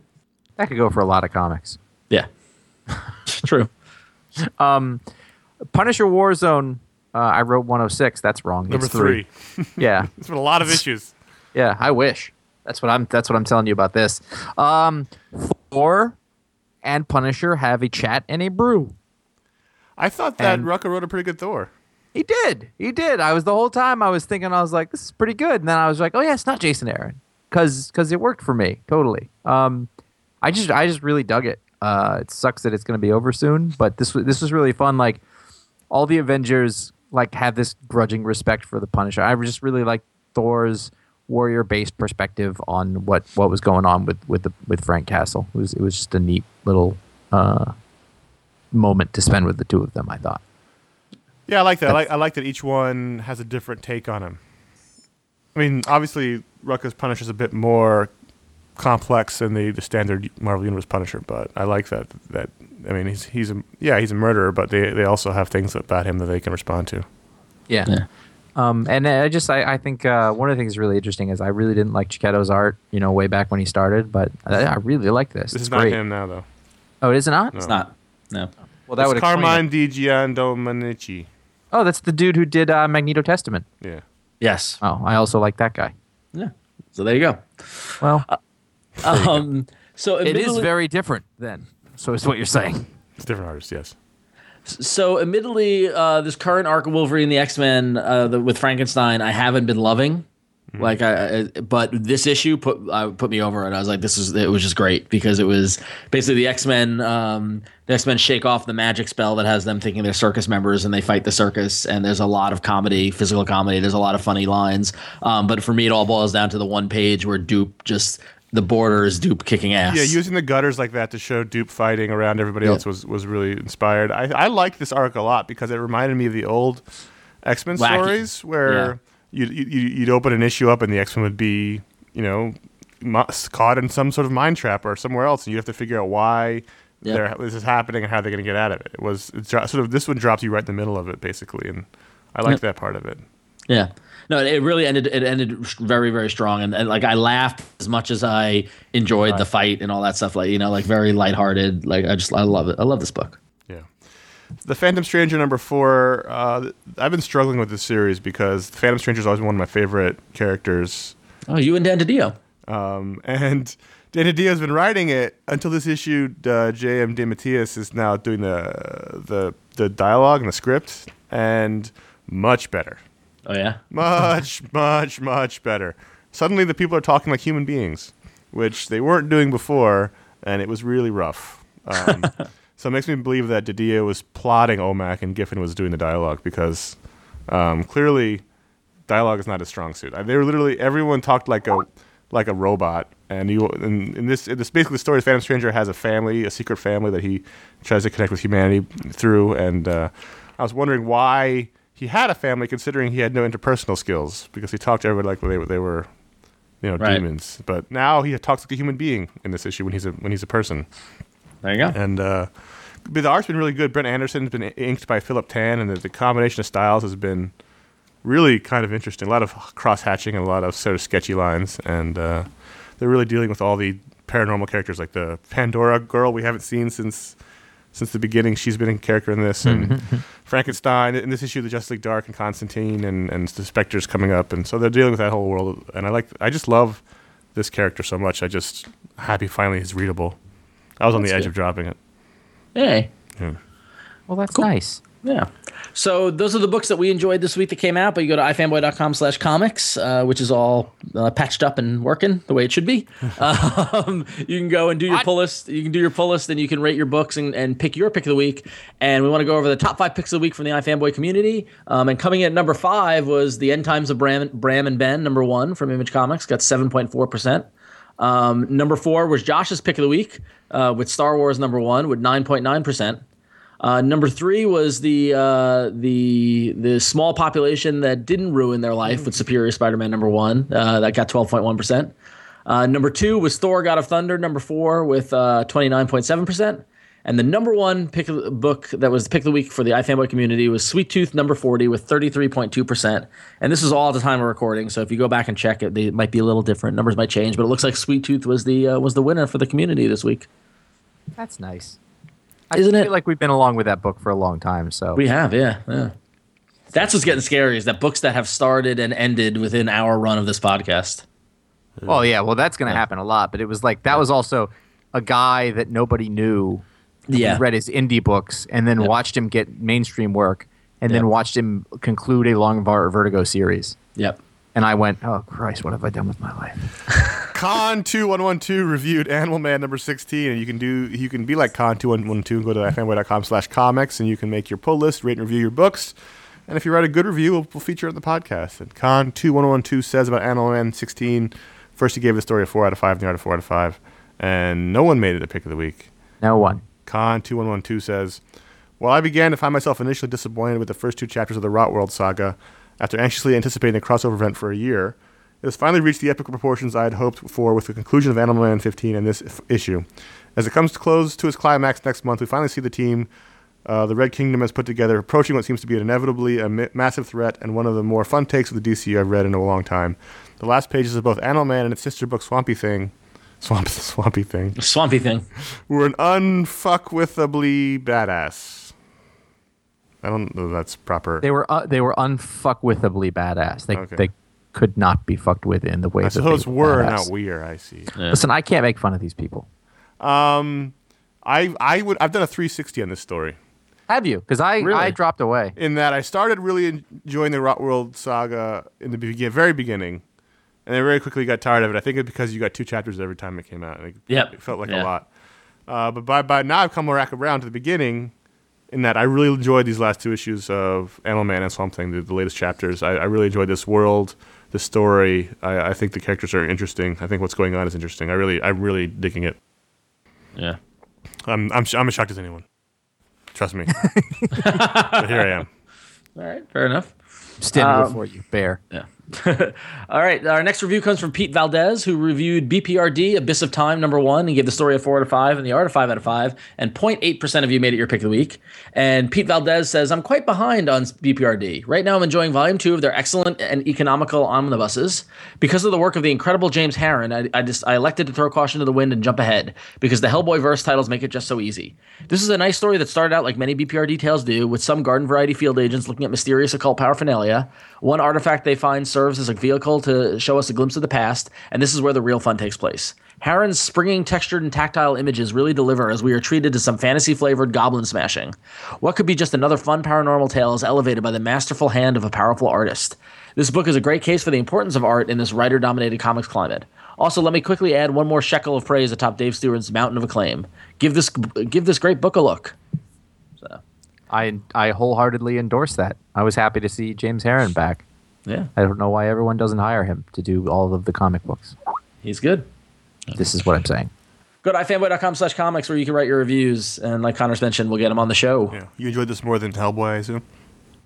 that could go for a lot of comics. Yeah, true. Punisher Warzone. Uh, I wrote 106. That's wrong. Number It's three. yeah, It's been a lot of issues. yeah. I wish. That's what I'm. That's what I'm telling you about this. Um, Thor and Punisher have a chat and a brew. I thought that And- Rucka wrote a pretty good Thor. He did. He did. I was the whole time I was thinking I was like, this is pretty good. And then I was like, oh yeah, it's not Jason Aaron because because it worked for me totally. Um, I just I just really dug it. Uh, it sucks that it's going to be over soon, but this was this was really fun. Like all the Avengers like have this grudging respect for the Punisher. I just really like Thor's warrior based perspective on what what was going on with with the with Frank Castle. It was it was just a neat little uh, moment to spend with the two of them. I thought. Yeah, I like that. I like, I like that each one has a different take on him. I mean, obviously, Rucka's Punisher is a bit more complex than the, the standard Marvel Universe Punisher, but I like that. That I mean, he's he's a yeah, he's a murderer, but they they also have things about him that they can respond to. Yeah. Yeah. Um, and I just I, I think uh, one of the things really interesting is I really didn't like Checchetto's art, you know, way back when he started, but I, I really like this. This It's is not great. him now, though. Oh, it is not. No. It's not. No. Well, that would it's explain Carmine it. Di Giandomenico. Oh, that's the dude who did uh, Magneto Testament. Yeah. Yes. Oh, I also like that guy. Yeah. So there you go. Well, Um, so it is very different then. So is what you're saying. It's different artists, yes. So, admittedly, uh, this current arc of Wolverine, the X Men, uh, with Frankenstein, I haven't been loving. Like, I, I, but this issue put uh, put me over it. I was like, this is it was just great because it was basically the X Men. Um, the X Men shake off the magic spell that has them thinking they're circus members, and they fight the circus. And there's a lot of comedy, physical comedy. There's a lot of funny lines. Um, but for me, it all boils down to the one page where Dupe just the border is Dupe kicking ass. Yeah, using the gutters like that to show Dupe fighting around everybody Yeah. else was, was really inspired. I, I liked this arc a lot because it reminded me of the old X Men stories where you'd, you'd, you'd open an issue up and the X Men would be, you know, caught in some sort of mind trap or somewhere else, and you have to figure out why they're, this is happening and how they're going to get out of it. It was sort of this one drops you right in the middle of it, basically, and I liked that part of it. Yeah. No, it really ended. It ended very, very strong, and, and like I laughed as much as I enjoyed the fight and all that stuff. Like you know, like very lighthearted. Like I just I love it. I love this book. The Phantom Stranger number four. Uh, I've been struggling with this series because the Phantom Stranger is always one of my favorite characters. Oh, you and Dan DiDio. Um, and Dan DiDio has been writing it until this issue. Uh, J.M. DeMatteis is now doing the the the dialogue and the script, and much better, Oh yeah. much much much better. Suddenly, the people are talking like human beings, which they weren't doing before, and it was really rough. Um, so it makes me believe that DiDio was plotting OMAC and Giffen was doing the dialogue because um, clearly dialogue is not a strong suit. They were literally everyone talked like a like a robot, and you in this in this basically the story. Phantom Stranger has a family, a secret family that he tries to connect with humanity through, and uh, I was wondering why he had a family, considering he had no interpersonal skills, because he talked to everybody like they were they were you know Right. demons. But now he talks like a human being in this issue when he's a when he's a person, There you go. and. uh the art's been really good. Brent Anderson's been inked by Philip Tan, and the, the combination of styles has been really kind of interesting. A lot of cross hatching and a lot of sort of sketchy lines, and uh, they're really dealing with all the paranormal characters, like the Pandora girl we haven't seen since since the beginning. She's been a character in this, and Frankenstein in this issue, the Justice League Dark and Constantine, and and the Spectre's coming up, and so they're dealing with that whole world. And I like, I just love this character so much. I just happy finally he's readable. I was on the edge good. of dropping it. Hey. Yeah. Well, that's nice. Yeah. So those are the books that we enjoyed this week that came out. But you go to ifanboy.com slash comics, uh, which is all uh, patched up and working the way it should be. um, you can go and do your What? pull list. You can do your pull list and you can rate your books and, and pick your pick of the week. And we want to go over the top five picks of the week from the iFanboy community. Um, and coming in at number five was The End Times of Bram, Bram and Ben, number one from Image Comics, got 7.4%. Um, number four was Josh's pick of the week uh, with Star Wars number one with 9.9%. Uh, number three was the uh, the the small population that didn't ruin their life with Superior Spider-Man number one. Uh, that got 12.1 percent. Uh, number two was Thor: God of Thunder. Number four with uh, 29.7 percent. And the number one pick of the book that was the pick of the week for the iFanboy community was Sweet Tooth number 40 with 33.2%. And this is all at the time of recording, so if you go back and check it, they might be a little different. Numbers might change, but it looks like Sweet Tooth was the uh, was the winner for the community this week. That's nice. I Isn't feel it? like we've been along with that book for a long time. So We have, yeah, yeah. That's what's getting scary is that books that have started and ended within our run of this podcast. Oh yeah, well, that's going to happen a lot. But it was like that was also a guy that nobody knew. Who Yeah. read his indie books and then Yeah. watched him get mainstream work, and Yeah. then watched him conclude a long Vertigo series. Yep. And I went, "Oh Christ, what have I done with my life?" Con two one one two reviewed Animal Man number sixteen, and you can do you can be like Con two one one two and go to fanboy.com slash comics, and you can make your pull list, rate and review your books, and if you write a good review, we'll, we'll feature it in the podcast. And Con two one one two says about Animal Man sixteen, first he gave the story a four out of five, and the art a four out of five, and no one made it a pick of the week. No one. Con two one one two says, "While I began to find myself initially disappointed with the first two chapters of the Rot World saga, after anxiously anticipating a crossover event for a year, it has finally reached the epic proportions I had hoped for with the conclusion of Animal Man 15 and this issue. As it comes to close to its climax next month, we finally see the team." Uh, the Red Kingdom has put together, approaching what seems to be inevitably a mi- massive threat and one of the more fun takes of the DCU I've read in a long time. The last pages of both Animal Man and its sister book Swampy Thing, Swamp, Swampy Thing, Swampy thing. We're an unfuckwithably badass. I don't know if that's proper. They were uh, they were unfuckwithably badass. They Okay. they could not be fucked with in the way I that they suppose were, badass. not we are. I see. Listen, I can't make fun of these people. Um, I I would I've done a 360 on this story. Have you? Because I Really? I dropped away. in that I started really enjoying the Rot World saga in the begin- very beginning, and then very quickly got tired of it. I think it's because you got two chapters every time it came out. and It, Yep. it felt like Yeah. a lot. Uh, but by, by now I've come back around to the beginning, in that I really enjoyed these last two issues of Animal Man and Swamp Thing, the, the latest chapters. I, I really enjoyed this world, the story. I, I think the characters are interesting. I think what's going on is interesting. I really, I'm really digging it. Yeah. I'm, I'm, sh- I'm as shocked as anyone. Trust me. but here I am. All right. Fair enough. I'm standing Um, before you, bear. Yeah. All right. Our next review comes from Pete Valdez, who reviewed BPRD Abyss of Time number one and gave the story a four out of five and the art a five out of five. And 0.8% of you made it your pick of the week. And Pete Valdez says, I'm quite behind on BPRD. Right now, I'm enjoying volume two of their excellent and economical omnibuses. Because of the work of the incredible James Harren, I, I just I elected to throw caution to the wind and jump ahead because the Hellboy verse titles make it just so easy. This is a nice story that started out like many BPRD tales do, with some garden variety field agents looking at mysterious occult paraphernalia. One artifact they find serves as a vehicle to show us a glimpse of the past, and this is where the real fun takes place. Harren's springing, textured, and tactile images really deliver as we are treated to some fantasy flavored goblin smashing. What could be just another fun paranormal tale is elevated by the masterful hand of a powerful artist. This book is a great case for the importance of art in this writer dominated comics climate. Also, let me quickly add one more shekel of praise atop Dave Stewart's mountain of acclaim. Give this give this great book a look. So, I I wholeheartedly endorse that. I was happy to see James Harren back. yeah, I don't know why everyone doesn't hire him to do all of the comic books. he's good. This is what I'm saying. Go to ifanboy.com slash comics where you can write your reviews. And like Connor's mentioned, we'll get them on the show. Yeah. You enjoyed this more than Hellboy, I assume?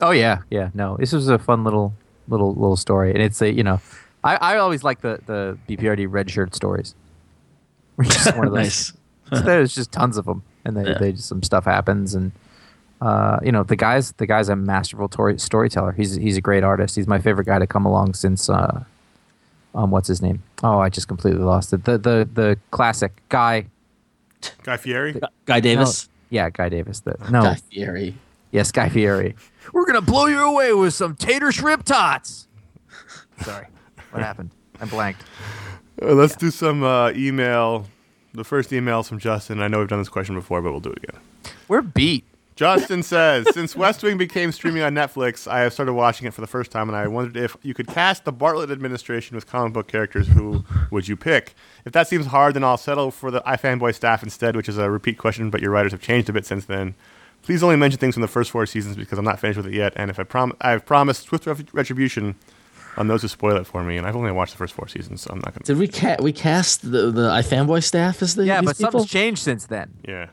Oh yeah, yeah. No, this was a fun little little little story, and it's a you know, I, I always like the the BPRD red shirt stories. Just one of those- nice. so there's just tons of them, and they, Yeah. they just some stuff happens, and uh, you know the guy's the guy's a masterful tori- storyteller. He's he's a great artist. He's my favorite guy to come along since uh, um, what's his name? Oh, I just completely lost it. The the the classic guy. Guy Fieri? Guy Davis. No, yeah, Guy Davis. The no, Guy Fieri. yes, Guy Fieri. We're gonna blow you away with some tater shrimp tots. Sorry, what happened? I blanked. Uh, let's do some uh, email. The first email is from Justin. I know we've done this question before, but we'll do it again. We're beat. Justin says, since West Wing became streaming on Netflix, I have started watching it for the first time, and I wondered if you could cast the Bartlet administration with comic book characters, who would you pick? If that seems hard, then I'll settle for the iFanboy staff instead, which is a repeat question, but your writers have changed a bit since then. Please only mention things from the first four seasons because I'm not finished with it yet, and if I prom- I've promised swift retribution on those who spoil it for me, and I've only watched the first four seasons, so I'm not gonna. Did we ca- we cast the the iFanboy staff as the Yeah, these but people? something's changed since then. Yeah.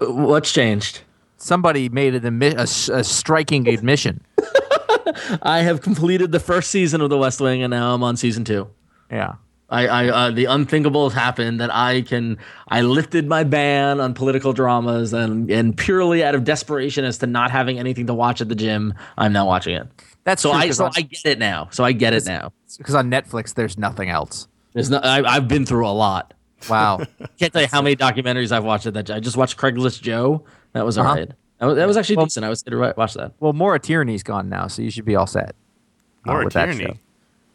Uh, What's changed? Somebody made an admi- a, a striking admission. I have completed the first season of The West Wing, and now I'm on season two. Yeah. I, I uh, the unthinkable has happened that I can I lifted my ban on political dramas and and purely out of desperation as to not having anything to watch at the gym, I'm now watching it. That's So true, I so on, I get it now. So I get it now. because on Netflix there's nothing else. There's no I, I've been through a lot. Wow. Can't tell you how many documentaries I've watched that. I just watched Craigslist Joe. That was Uh-huh. alright. That was, that was actually decent. I was going to watch that. well, Maura Tierney's gone now, so you should be all set. uh, Maura with that Tierney?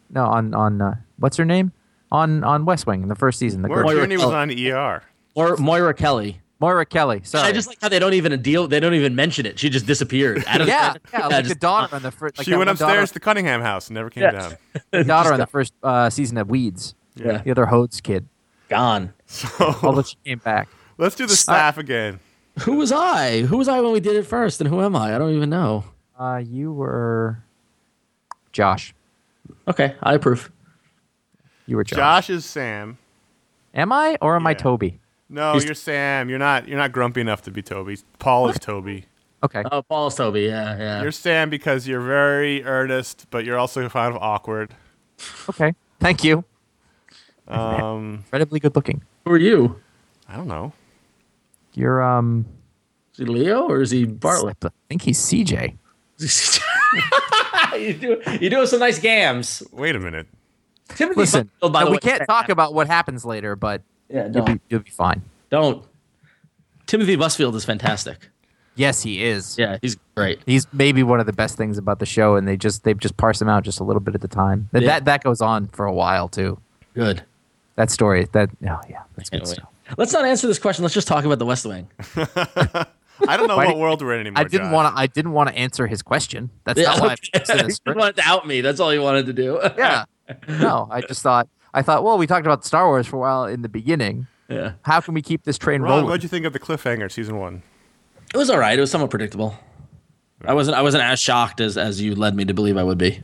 No, on on uh, what's her name? On on West Wing in the first season. The Maura girl. Moira Tierney was on ER. Or Moira Kelly. Moira Kelly. Sorry. I just like how they don't even deal. They don't even mention it. She just disappeared. Out of- yeah, yeah, like the just- daughter on the first. Like she went upstairs to Cunningham House and never came Yeah. down. Daughter, daughter on the first uh, season of Weeds. Yeah. The other Hodes kid. gone. So, Although she came back. Let's do the staff again. Who was I? Who was I when we did it first? And who am I? I don't even know. Uh, you were Josh. Okay, I approve. You were Josh. Josh is Sam. Am I or am I Toby? No, He's- you're Sam. You're not. You're not grumpy enough to be Toby. Paul is Toby. Okay. Oh, Paul's Toby. Yeah, yeah. You're Sam because you're very earnest, but you're also kind of awkward. Okay. Thank you. Um, Incredibly good looking. who are you? I don't know. You're um. Is he Leo or is he Bartlett? I think he's CJ. you do you doing some nice gams. Wait a minute. Timothy Listen, Busfield, by now, the we way, can't talk about what happens later, but Yeah, you'll be, you'll be fine. don't. Timothy Busfield is fantastic. Yes, he is. Yeah, he's great. He's maybe one of the best things about the show, and they just they've just parsed him out just a little bit at a time. That Yeah. that, that goes on for a while too. Good. That story. That oh yeah, that's good Can't stuff. Let's not answer this question. Let's just talk about the West Wing. I don't know Why what did- world we're in anymore. I didn't want to. I didn't want to answer his question. That's not why. I put this in he the just script. wanted to out me. That's all he wanted to do. Yeah. No, I just thought. I thought. Well, we talked about Star Wars for a while in the beginning. yeah. How can we keep this train Ron, rolling? what'd you think of the cliffhanger season one? It was all right. It was somewhat predictable. I wasn't. I wasn't as shocked as as you led me to believe I would be.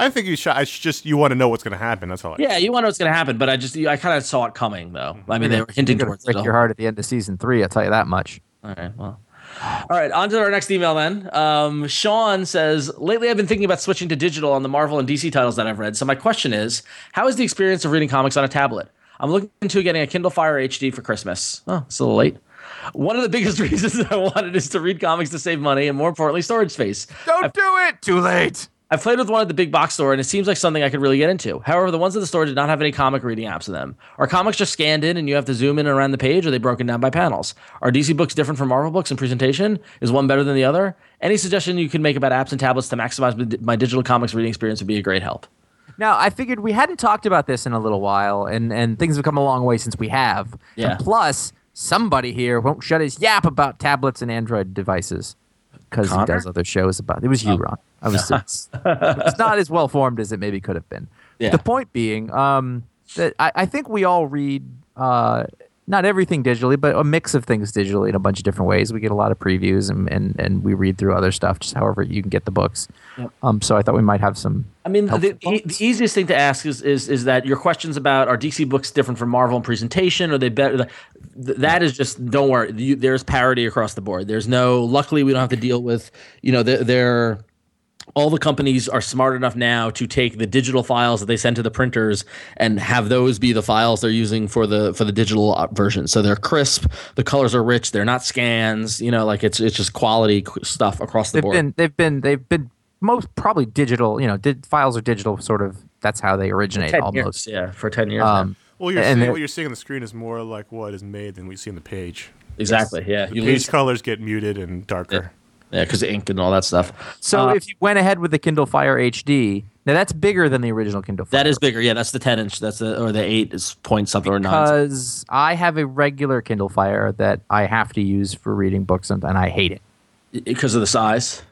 I think you shot. It's just you want to know what's going to happen. That's all. I Yeah, you want to know what's going to happen, but I just I kind of saw it coming though. I mean, they were hinting You're gonna towards it. break your heart at the end of season three. I'll tell you that much. All right. Well. All right. On to our next email then. Um, Sean says, Lately I've been thinking about switching to digital on the Marvel and DC titles that I've read. So my question is, how is the experience of reading comics on a tablet? I'm looking into getting a Kindle Fire HD for Christmas. Oh, it's a little late. One of the biggest reasons I wanted is to read comics to save money and more importantly, storage space. Don't do it. Too late. I've played with one at the big box store, and it seems like something I could really get into. However, the ones at the store did not have any comic reading apps in them. Are comics just scanned in and you have to zoom in and around the page, or are they broken down by panels? Are DC books different from Marvel books in presentation? Is one better than the other? Any suggestion you can make about apps and tablets to maximize my- digital comics reading experience would be a great help. Now, I figured we hadn't talked about this in a little while, and, and things have come a long way since we have. Yeah. And plus, somebody here won't shut his yap about tablets and Android devices because he does other shows about it. was you, oh. Ron. I was it's, it's not as well formed as it maybe could have been. Yeah. The point being um, that I, I think we all read uh, not everything digitally, but a mix of things digitally in a bunch of different ways. We get a lot of previews and, and, and we read through other stuff, just however you can get the books. Um, so I thought we might have some. I mean, the, helpful the, easiest thing to ask is, is is that your questions about are DC books different from Marvel in presentation? Are they better? That is just don't worry. You, there's parity across the board. There's no. Luckily, we don't have to deal with. You know, they're all the companies are smart enough now to take the digital files that they send to the printers and have those be the files they're using for the for the digital version. So they're crisp, the colors are rich, they're not scans. You know, like it's it's just quality stuff across the They've board. been they've been they've been most probably digital. You know, did files are digital. Sort of that's how they originate almost. years, yeah, for ten years. Um, Well, you're seeing, what you're seeing on the screen is more like what is made than we see on the page. exactly. Yeah, The you page lose. colors get muted and darker. Yeah, because ink and all that stuff. So Uh, if you went ahead with the Kindle Fire HD, now that's bigger than the original Kindle Fire. that is bigger. Yeah, that's the ten inch. That's the or the eight is point something or nine. because I have a regular Kindle Fire that I have to use for reading books, and, and I hate it. because of the size.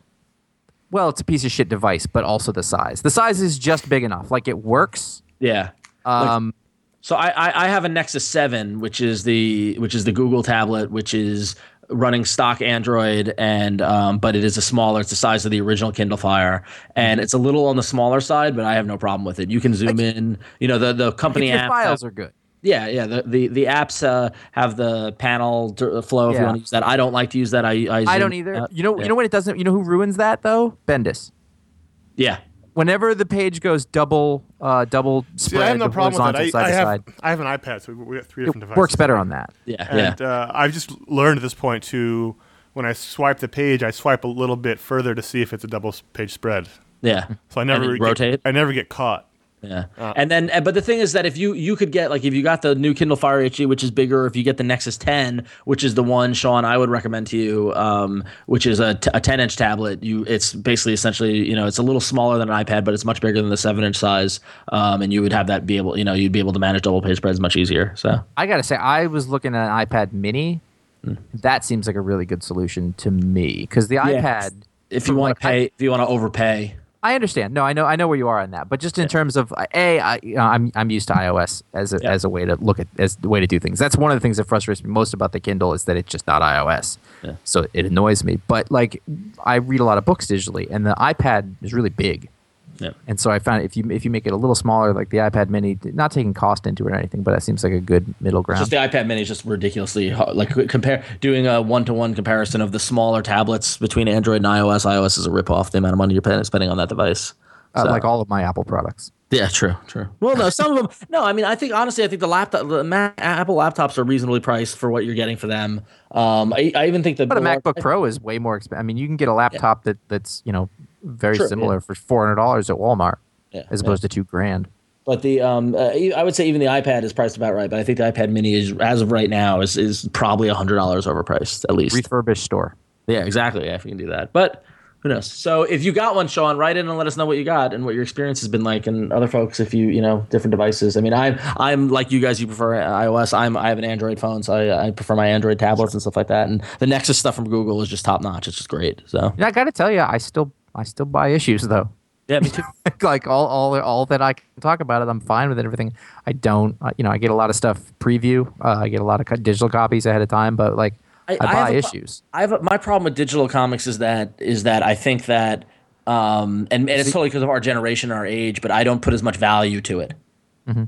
Well, it's a piece of shit device, but also the size. The size is just big enough. Like it works. Yeah. Um, So I, I I have a Nexus Seven, which is the which is the Google tablet, which is running stock Android, and um, but it is a smaller. It's the size of the original Kindle Fire, and it's a little on the smaller side, but I have no problem with it. You can zoom in. You know the the company your app. files are good. Yeah, yeah. The the, the apps uh, have the panel d- flow if you want to use that. I don't like to use that. I I, I don't either. out. You know, Yeah. you know when it doesn't. You know who ruins that though? Bendis. Yeah. Whenever the page goes double, uh, double See, spread, I have no problem with that. I, side I to have side, I have an iPad, so we, we got three different it devices. works better on that. Yeah, yeah. And uh, I've just learned at this point to when I swipe the page, I swipe a little bit further to see if it's a double page spread. Yeah. So I And never then get, rotate. I never get caught. Yeah. and then, but the thing is that if you you could get like if you got the new Kindle Fire HD, which is bigger, if you get the Nexus 10, which is the one Sean I would recommend to you, um, which is a, t- a 10 inch tablet, you it's basically essentially you know it's a little smaller than an iPad, but it's much bigger than the seven inch size, um, and you would have that be able you know you'd be able to manage double page spreads much easier. So I gotta say, I was looking at an iPad Mini. Hmm. That seems like a really good solution to me because the iPad. if you want to pay, if you want to overpay, I understand. No, I know. I know where you are on that. But just in terms of uh, a, I, you know, I'm I'm used to iOS as a, Yeah. as a way to look at as the way to do things. That's one of the things that frustrates me most about the Kindle is that it's just not iOS. Yeah. So it annoys me. But like, I read a lot of books digitally, and the iPad is really big. Yeah. And so I found if you if you make it a little smaller, like the iPad Mini, not taking cost into it or anything, but that seems like a good middle ground. Just the iPad Mini is just ridiculously hard. like compare doing a one to one comparison of the smaller tablets between Android and iOS. iOS is a rip off the amount of money you're spending on that device. uh, like all of my Apple products. Yeah, true, true. Well, no, some of them. No, I mean, I think honestly, I think the laptop, the Mac, Apple laptops are reasonably priced for what you're getting for them. Um, I, I even think the But a MacBook Pro is way more expensive. I mean, you can get a laptop that that's you know very Sure, similar for four hundred dollars at Walmart, Yeah, as yeah. opposed to two grand. But the um, uh, I would say even the iPad is priced about right. But I think the iPad Mini is, as of right now, is is probably hundred dollars overpriced at least. Refurbished store. Yeah, exactly. Yeah, if you can do that. But who knows? So if you got one, Sean, write in and let us know what you got and what your experience has been like, and other folks, if you you know different devices. I mean, I'm I'm like you guys. You prefer iOS. I'm I have an Android phone, so I, I prefer my Android tablets and stuff like that. And the Nexus stuff from Google is just top notch. It's just great. So Yeah, I got to tell you, I still I still buy issues though. yeah, me too. like all, all all that I can talk about it, I'm fine with it. Everything I don't, uh, you know, I get a lot of stuff preview. Uh, I get a lot of digital copies ahead of time, but like I, I buy have issues. I have a, my problem with digital comics is that is that I think that um and, and it's totally because of our generation, our age, but I don't put as much value to it. Mm-hmm.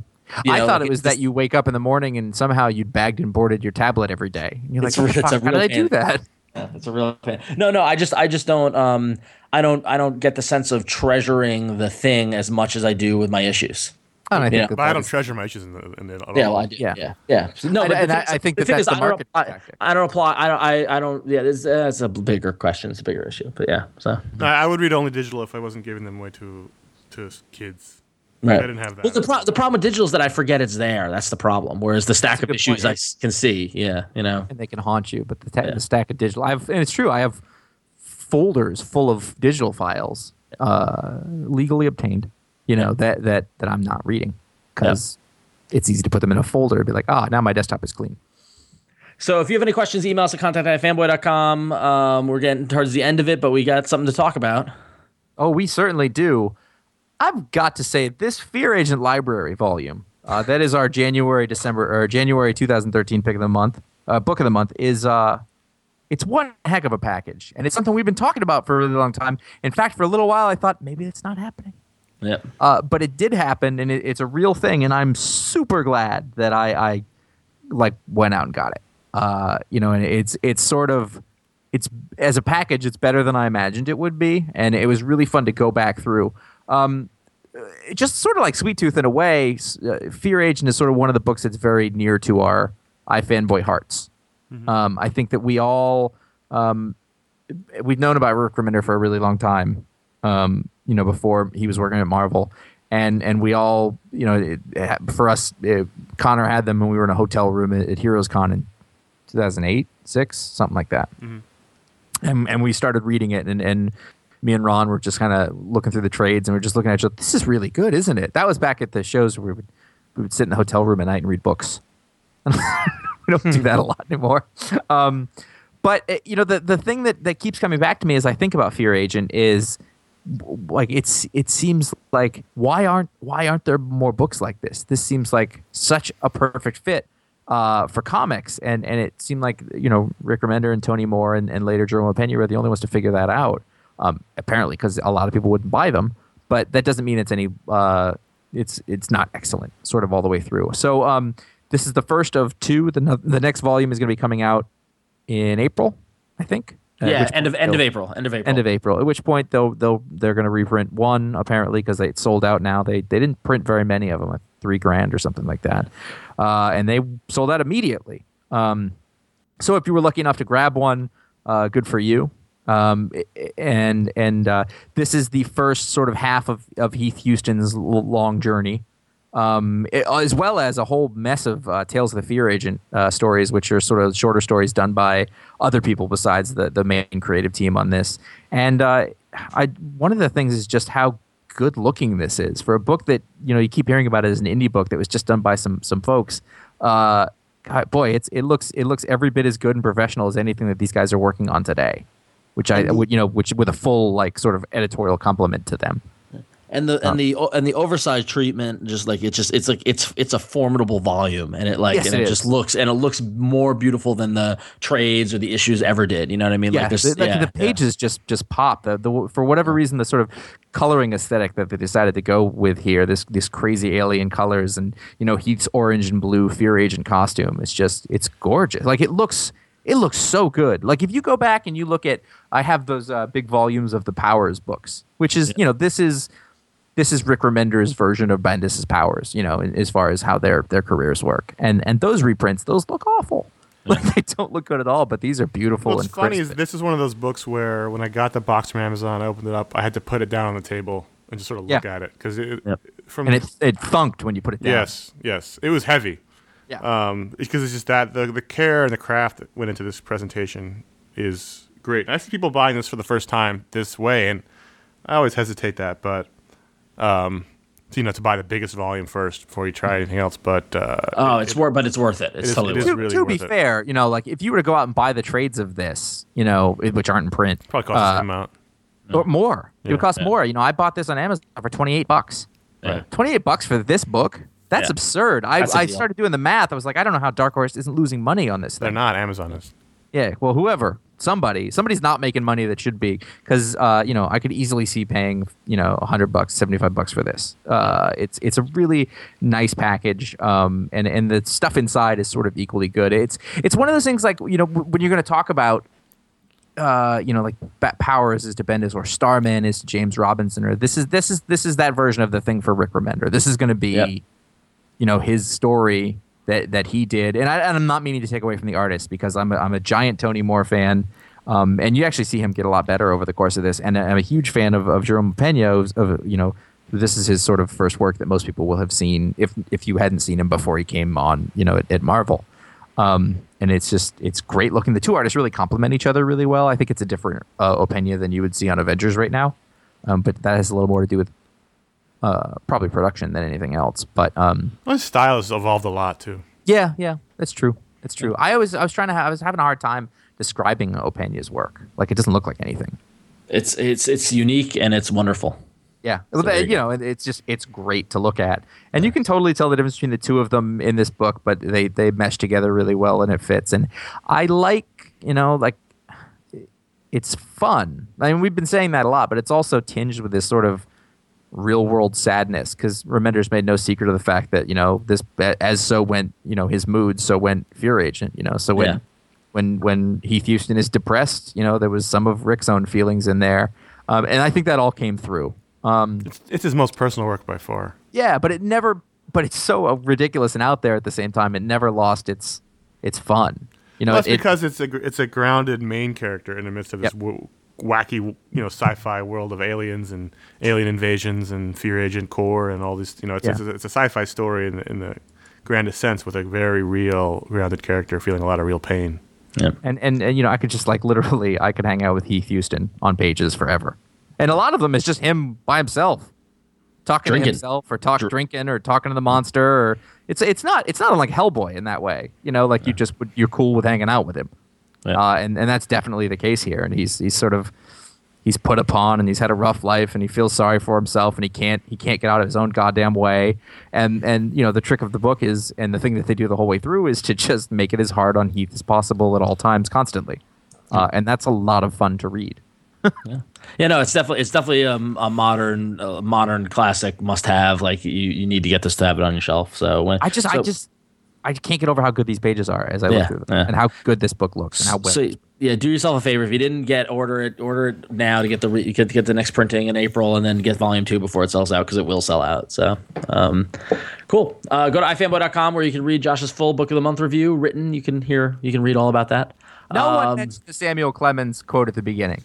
I know, thought like, it was it's that you wake up in the morning and somehow you bagged and boarded your tablet every day. And you're like, a- a fuck? how did I do that? Yeah, it's a real pain. No, no, I just I just don't um I don't I don't get the sense of treasuring the thing as much as I do with my issues. And I think Yeah. that But I don't is- treasure my issues in, the, in it at Yeah, all. well, I do. Yeah. Yeah, yeah. So, no, And- but and I- thing I think the that thing that's is, the I don't marketing apply- I don't apply. I don't. I, I don't. Yeah, it's, uh, it's a bigger question. It's a bigger issue. But yeah. So No, I would read only digital if I wasn't giving them away to to kids. Right. I didn't have that. Well, the, pro- the problem with digital is that I forget it's there. That's the problem. Whereas the stack a of issues point. I s- can see. Yeah, you know. and they can haunt you. But the, ta- Yeah. the stack of digital, I have, and it's true. I have folders full of digital files, uh, legally obtained. You know that that that I'm not reading because it's easy to put them in a folder and be like, ah, now my desktop is clean. So if you have any questions, email us at contact at fanboy.com. Um, we're getting towards the end of it, but we got something to talk about. Oh, we certainly do. I've got to say, this Fear Agent Library volume, uh, that is our January, December, or January 2013 pick of the month, uh, book of the month, is uh, it's one heck of a package, and it's something we've been talking about for a really long time. In fact, for a little while, I thought maybe it's not happening. Yep. Uh, but it did happen, and it, it's a real thing, and I'm super glad that I, I like went out and got it. Uh, you know, and it's it's sort of it's as a package, it's better than I imagined it would be, and it was really fun to go back through. Um, just sort of like Sweet Tooth in a way. Uh, Fear Agent is sort of one of the books that's very near to our iFanboy hearts. Um, I think that we all um, we've known about Rick Remender for a really long time. Um, you know, before he was working at Marvel, and and we all, you know, it, it, for us, it, Connor had them when we were in a hotel room at, at Heroes Con in 2008, six, something like that. And and we started reading it, and and me and Ron were just kind of looking through the trades, and we are just looking at each other. This is really good, isn't it? That was back at the shows where we would we would sit in the hotel room at night and read books. we don't do that a lot anymore. Um, but uh, you know, the the thing that that keeps coming back to me as I think about Fear Agent is like it's it seems like why aren't why aren't there more books like this? This seems like such a perfect fit uh, for comics, and and it seemed like you know Rick Remender and Tony Moore and, and later Jerome Opeña were the only ones to figure that out. Um, apparently, because a lot of people wouldn't buy them, but that doesn't mean it's any uh, it's it's not excellent sort of all the way through. So um, this is the first of two. The no- the next volume is going to be coming out in April, I think. Yeah. End of end of April. End of April. End of April. At which point they'll they'll they're going to reprint one apparently because they sold out now. They they didn't print very many of them, like three grand or something like that, uh, and they sold out immediately. Um, so if you were lucky enough to grab one, uh, good for you. Um, and and uh, this is the first sort of half of, of Heath Huston's l- long journey, um, it- as well as a whole mess of uh, Tales of the Fear Agent uh, stories, which are sort of shorter stories done by other people besides the the main creative team on this. And uh, I one of the things is just how good looking this is for a book that you know you keep hearing about it as an indie book that was just done by some some folks. Uh, God, boy, it's it looks it looks every bit as good and professional as anything that these guys are working on today. Which I would you know which with a full like sort of editorial compliment to them. and the and uh, the and the oversized treatment just like it's just it's like it's it's a formidable volume and it like Yes, and it it, just looks and it looks more beautiful than the trades or the issues ever did you know what i mean Yeah, like the, like yeah, the pages just just pop. The, the for whatever reason, the sort of coloring aesthetic that they decided to go with here, this this crazy alien colors and you know Heath's orange and blue Fear Agent costume. It's just it's gorgeous. Like it looks it looks so good. Like if you go back and you look at, I have those uh, big volumes of the Powers books, which is you know this is this is Rick Remender's version of Bendis's Powers. You know, as far as how their their careers work, and and those reprints, those look awful. Like they don't look good at all, but these are beautiful What's and funny crisp. is this is one of those books where when I got the box from Amazon, I opened it up, I had to put it down on the table and just sort of Yeah. look at it because it, Yep. from and it it thunked when you put it down. yes, yes, it was heavy. Yeah. Um, because it's just that the the care and the craft that went into this presentation is great. And I see people buying this for the first time this way, and I always hesitate that, but um, so, you know, to buy the biggest volume first before you try anything else. But uh, Oh, it- it's worth, but it's worth it. It's is- totally it is worth to, really to be worth it. fair, you know, like if you were to go out and buy the trades of this, you know, which aren't in print, probably costs the uh, same amount. or more, it would cost Yeah. more. You know, I bought this on Amazon for twenty eight bucks. Yeah. Twenty eight bucks for this book. That's Yeah. absurd. I, That's a I deal. started doing the math. I was like, I don't know how Dark Horse isn't losing money on this They're not. Amazon is. Yeah, well, whoever, somebody, somebody's not making money that should be, because uh, you know I could easily see paying you know hundred bucks, seventy five bucks for this. Uh, it's it's a really nice package, um, and and the stuff inside is sort of equally good. It's it's one of those things like you know w- when you're going to talk about. Uh, you know, like Bat Powers is to Bendis, or Starman is to James Robinson, or this is this is this is that version of the thing for Rick Remender. This is going to be, Yep. you know, his story that that he did, and, I, I'm not meaning to take away from the artist because I'm a, I'm a giant Tony Moore fan, um, and you actually see him get a lot better over the course of this, and I'm a huge fan of, of Jerome Opeña. Of, of you know, this is his sort of first work that most people will have seen if if you hadn't seen him before he came on, you know, at, at Marvel. Um, and it's just it's great looking. The two artists really complement each other really well. I think it's a different uh, than you would see on Avengers right now, um, but that has a little more to do with uh, probably production than anything else. But um, Well, his style has evolved a lot too. yeah, yeah, that's true. That's true. I always I was trying to have, I was having a hard time describing Opena's work. Like it doesn't look like anything. It's it's it's unique and it's wonderful. Yeah, So there you you know, it's just it's great to look at, and you can totally tell the difference between the two of them in this book. But they they mesh together really well, and it fits. And I like you know like it's fun. I mean, we've been saying that a lot, but it's also tinged with this sort of real world sadness because Remender's made no secret of the fact that you know this as so went you know his mood, so went Fear Agent. You know, so when Yeah. when when Heath Huston is depressed, you know, there was some of Rick's own feelings in there, um, and I think that all came through. Um, It's, it's his most personal work by far. yeah, but it never. But it's so uh, ridiculous and out there at the same time. It never lost its its fun. You know, Well, that's it, because it's a it's a grounded main character in the midst of this Yep. w- wacky you know sci-fi world of aliens and alien invasions and Fear Agent Corps and all these you know it's, Yeah. it's, a, it's a sci-fi story in the, in the grandest sense with a very real grounded character feeling a lot of real pain. Yeah. and, and and you know, I could just like literally, I could hang out with Heath Huston on pages forever, and a lot of them is just him by himself, talking Drinking. to himself or talk Dr- drinking or talking to the monster. Or it's it's not it's not like Hellboy in that way. You know, like you just you're cool with hanging out with him, Yeah. uh, and and that's definitely the case here. And he's he's sort of he's put upon and he's had a rough life and he feels sorry for himself and he can't he can't get out of his own goddamn way and and you know the trick of the book is and the thing that they do the whole way through is to just make it as hard on Heath as possible at all times constantly uh, and that's a lot of fun to read Yeah, no, it's definitely it's definitely um, a modern uh, modern classic must have. Like you, you need to get this to have it on your shelf. So when I just I just I can't get over how good these pages are as I Yeah, look through them yeah. and how good this book looks and how well So yeah, do yourself a favor. If you didn't get order it, order it now to get the re- get get the next printing in April, and then get volume two before it sells out because it will sell out. So, um, cool. Uh, go to ifanboy.com where you can read Josh's full book of the month review written. You can hear you can read all about that. no one Um, mentioned the Samuel Clemens quote at the beginning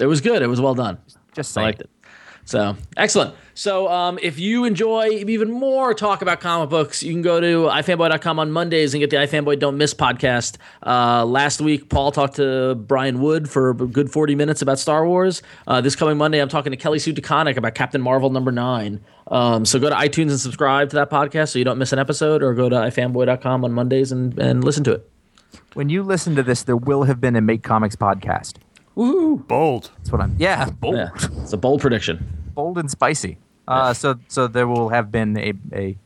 It was good. It was well done. just I saying liked it. So excellent. So um, if you enjoy even more talk about comic books, you can go to ifanboy.com on Mondays and get the iFanboy Don't Miss podcast. Uh, last week, Paul talked to Brian Wood for a good 40 minutes about Star Wars. Uh, this coming Monday, I'm talking to Kelly Sue DeConnick about Captain Marvel number nine. Um, so go to iTunes and subscribe to that podcast so you don't miss an episode, or go to ifanboy.com on Mondays and, and listen to it. when you listen to this there will have been a Make Comics podcast Bold. that's what I'm yeah bold Yeah, it's a bold prediction. bold and spicy. Uh, so so there will have been a a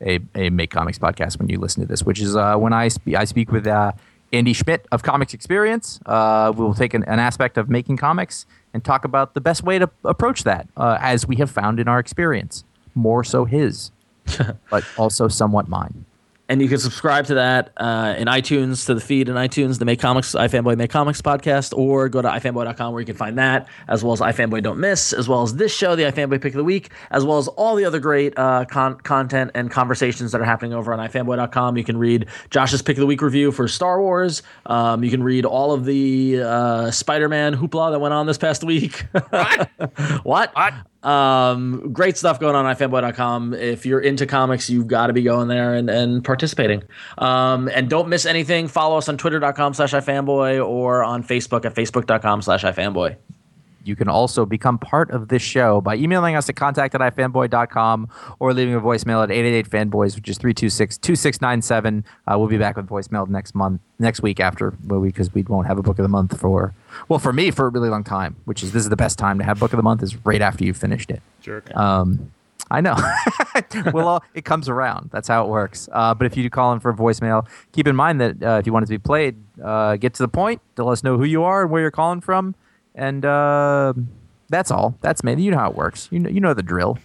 a, a Make Comics podcast when you listen to this, which is uh, when I spe- I speak with uh, Andy Schmidt of Comics Experience. Uh, we'll take an, an aspect of making comics and talk about the best way to approach that, uh, as we have found in our experience. More so his, but also somewhat mine. And you can subscribe to that uh, in iTunes to the feed in iTunes, the Make Comics iFanboy Make Comics podcast, or go to ifanboy.com where you can find that, as well as iFanboy Don't Miss, as well as this show, the iFanboy Pick of the Week, as well as all the other great uh, con- content and conversations that are happening over on ifanboy.com. You can read Josh's Pick of the Week review for Star Wars. Um, you can read all of the uh, Spider-Man hoopla that went on this past week. What? what? Um, great stuff going on at ifanboy.com. If you're into comics, you've got to be going there and, and participating. Um, and don't miss anything. Follow us on twitter.com slash ifanboy or on Facebook at facebook.com slash ifanboy. You can also become part of this show by emailing us at contact at ifanboy.com or leaving a voicemail at 888-FANBOYS, which is 326-2697. Uh, we'll be back with voicemail next month, next week after, because we won't have a book of the month for, well, for me, for a really long time, which is, this is the best time to have book of the month is right after you've finished it. Jerk. Um, I know. well, all, it comes around. That's how it works. Uh, but if you do call in for a voicemail, keep in mind that uh, if you want it to be played, uh, get to the point. Let us know who you are and where you're calling from, and uh, that's all. That's me. You know how it works. You know, you know the drill.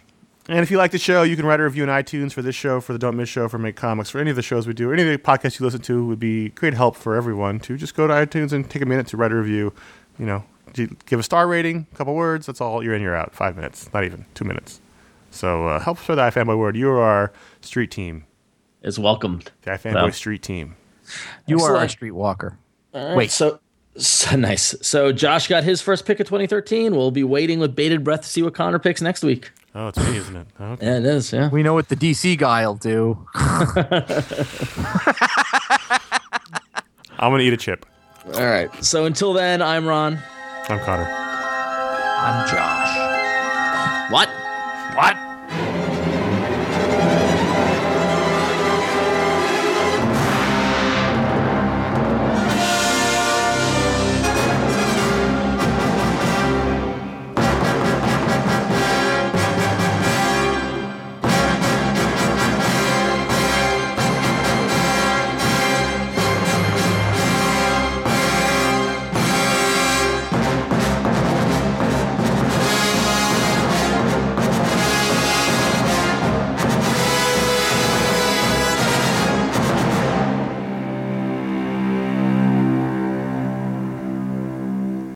And if you like the show, you can write a review on iTunes for this show, for the Don't Miss Show, for Make Comics, for any of the shows we do, or any of the podcasts you listen to would be great help for everyone to just go to iTunes and take a minute to write a review. You know, give a star rating, a couple words. That's all. You're in, you're out. Five minutes, not even two minutes. So uh, help spread the iFanboy word. You are our street team, Is welcomed. the iFanboy Wow. street team. You are a Excellent. streetwalker. Wait, so, so nice. So Josh got his first pick of 2013. We'll be waiting with bated breath to see what Conor picks next week. Oh, it's me, isn't it? Okay. Yeah, it is. Yeah. We know what the DC guy will do. I'm gonna eat a chip. All right. So until then, I'm Ron. I'm Conor. I'm Josh. What? What?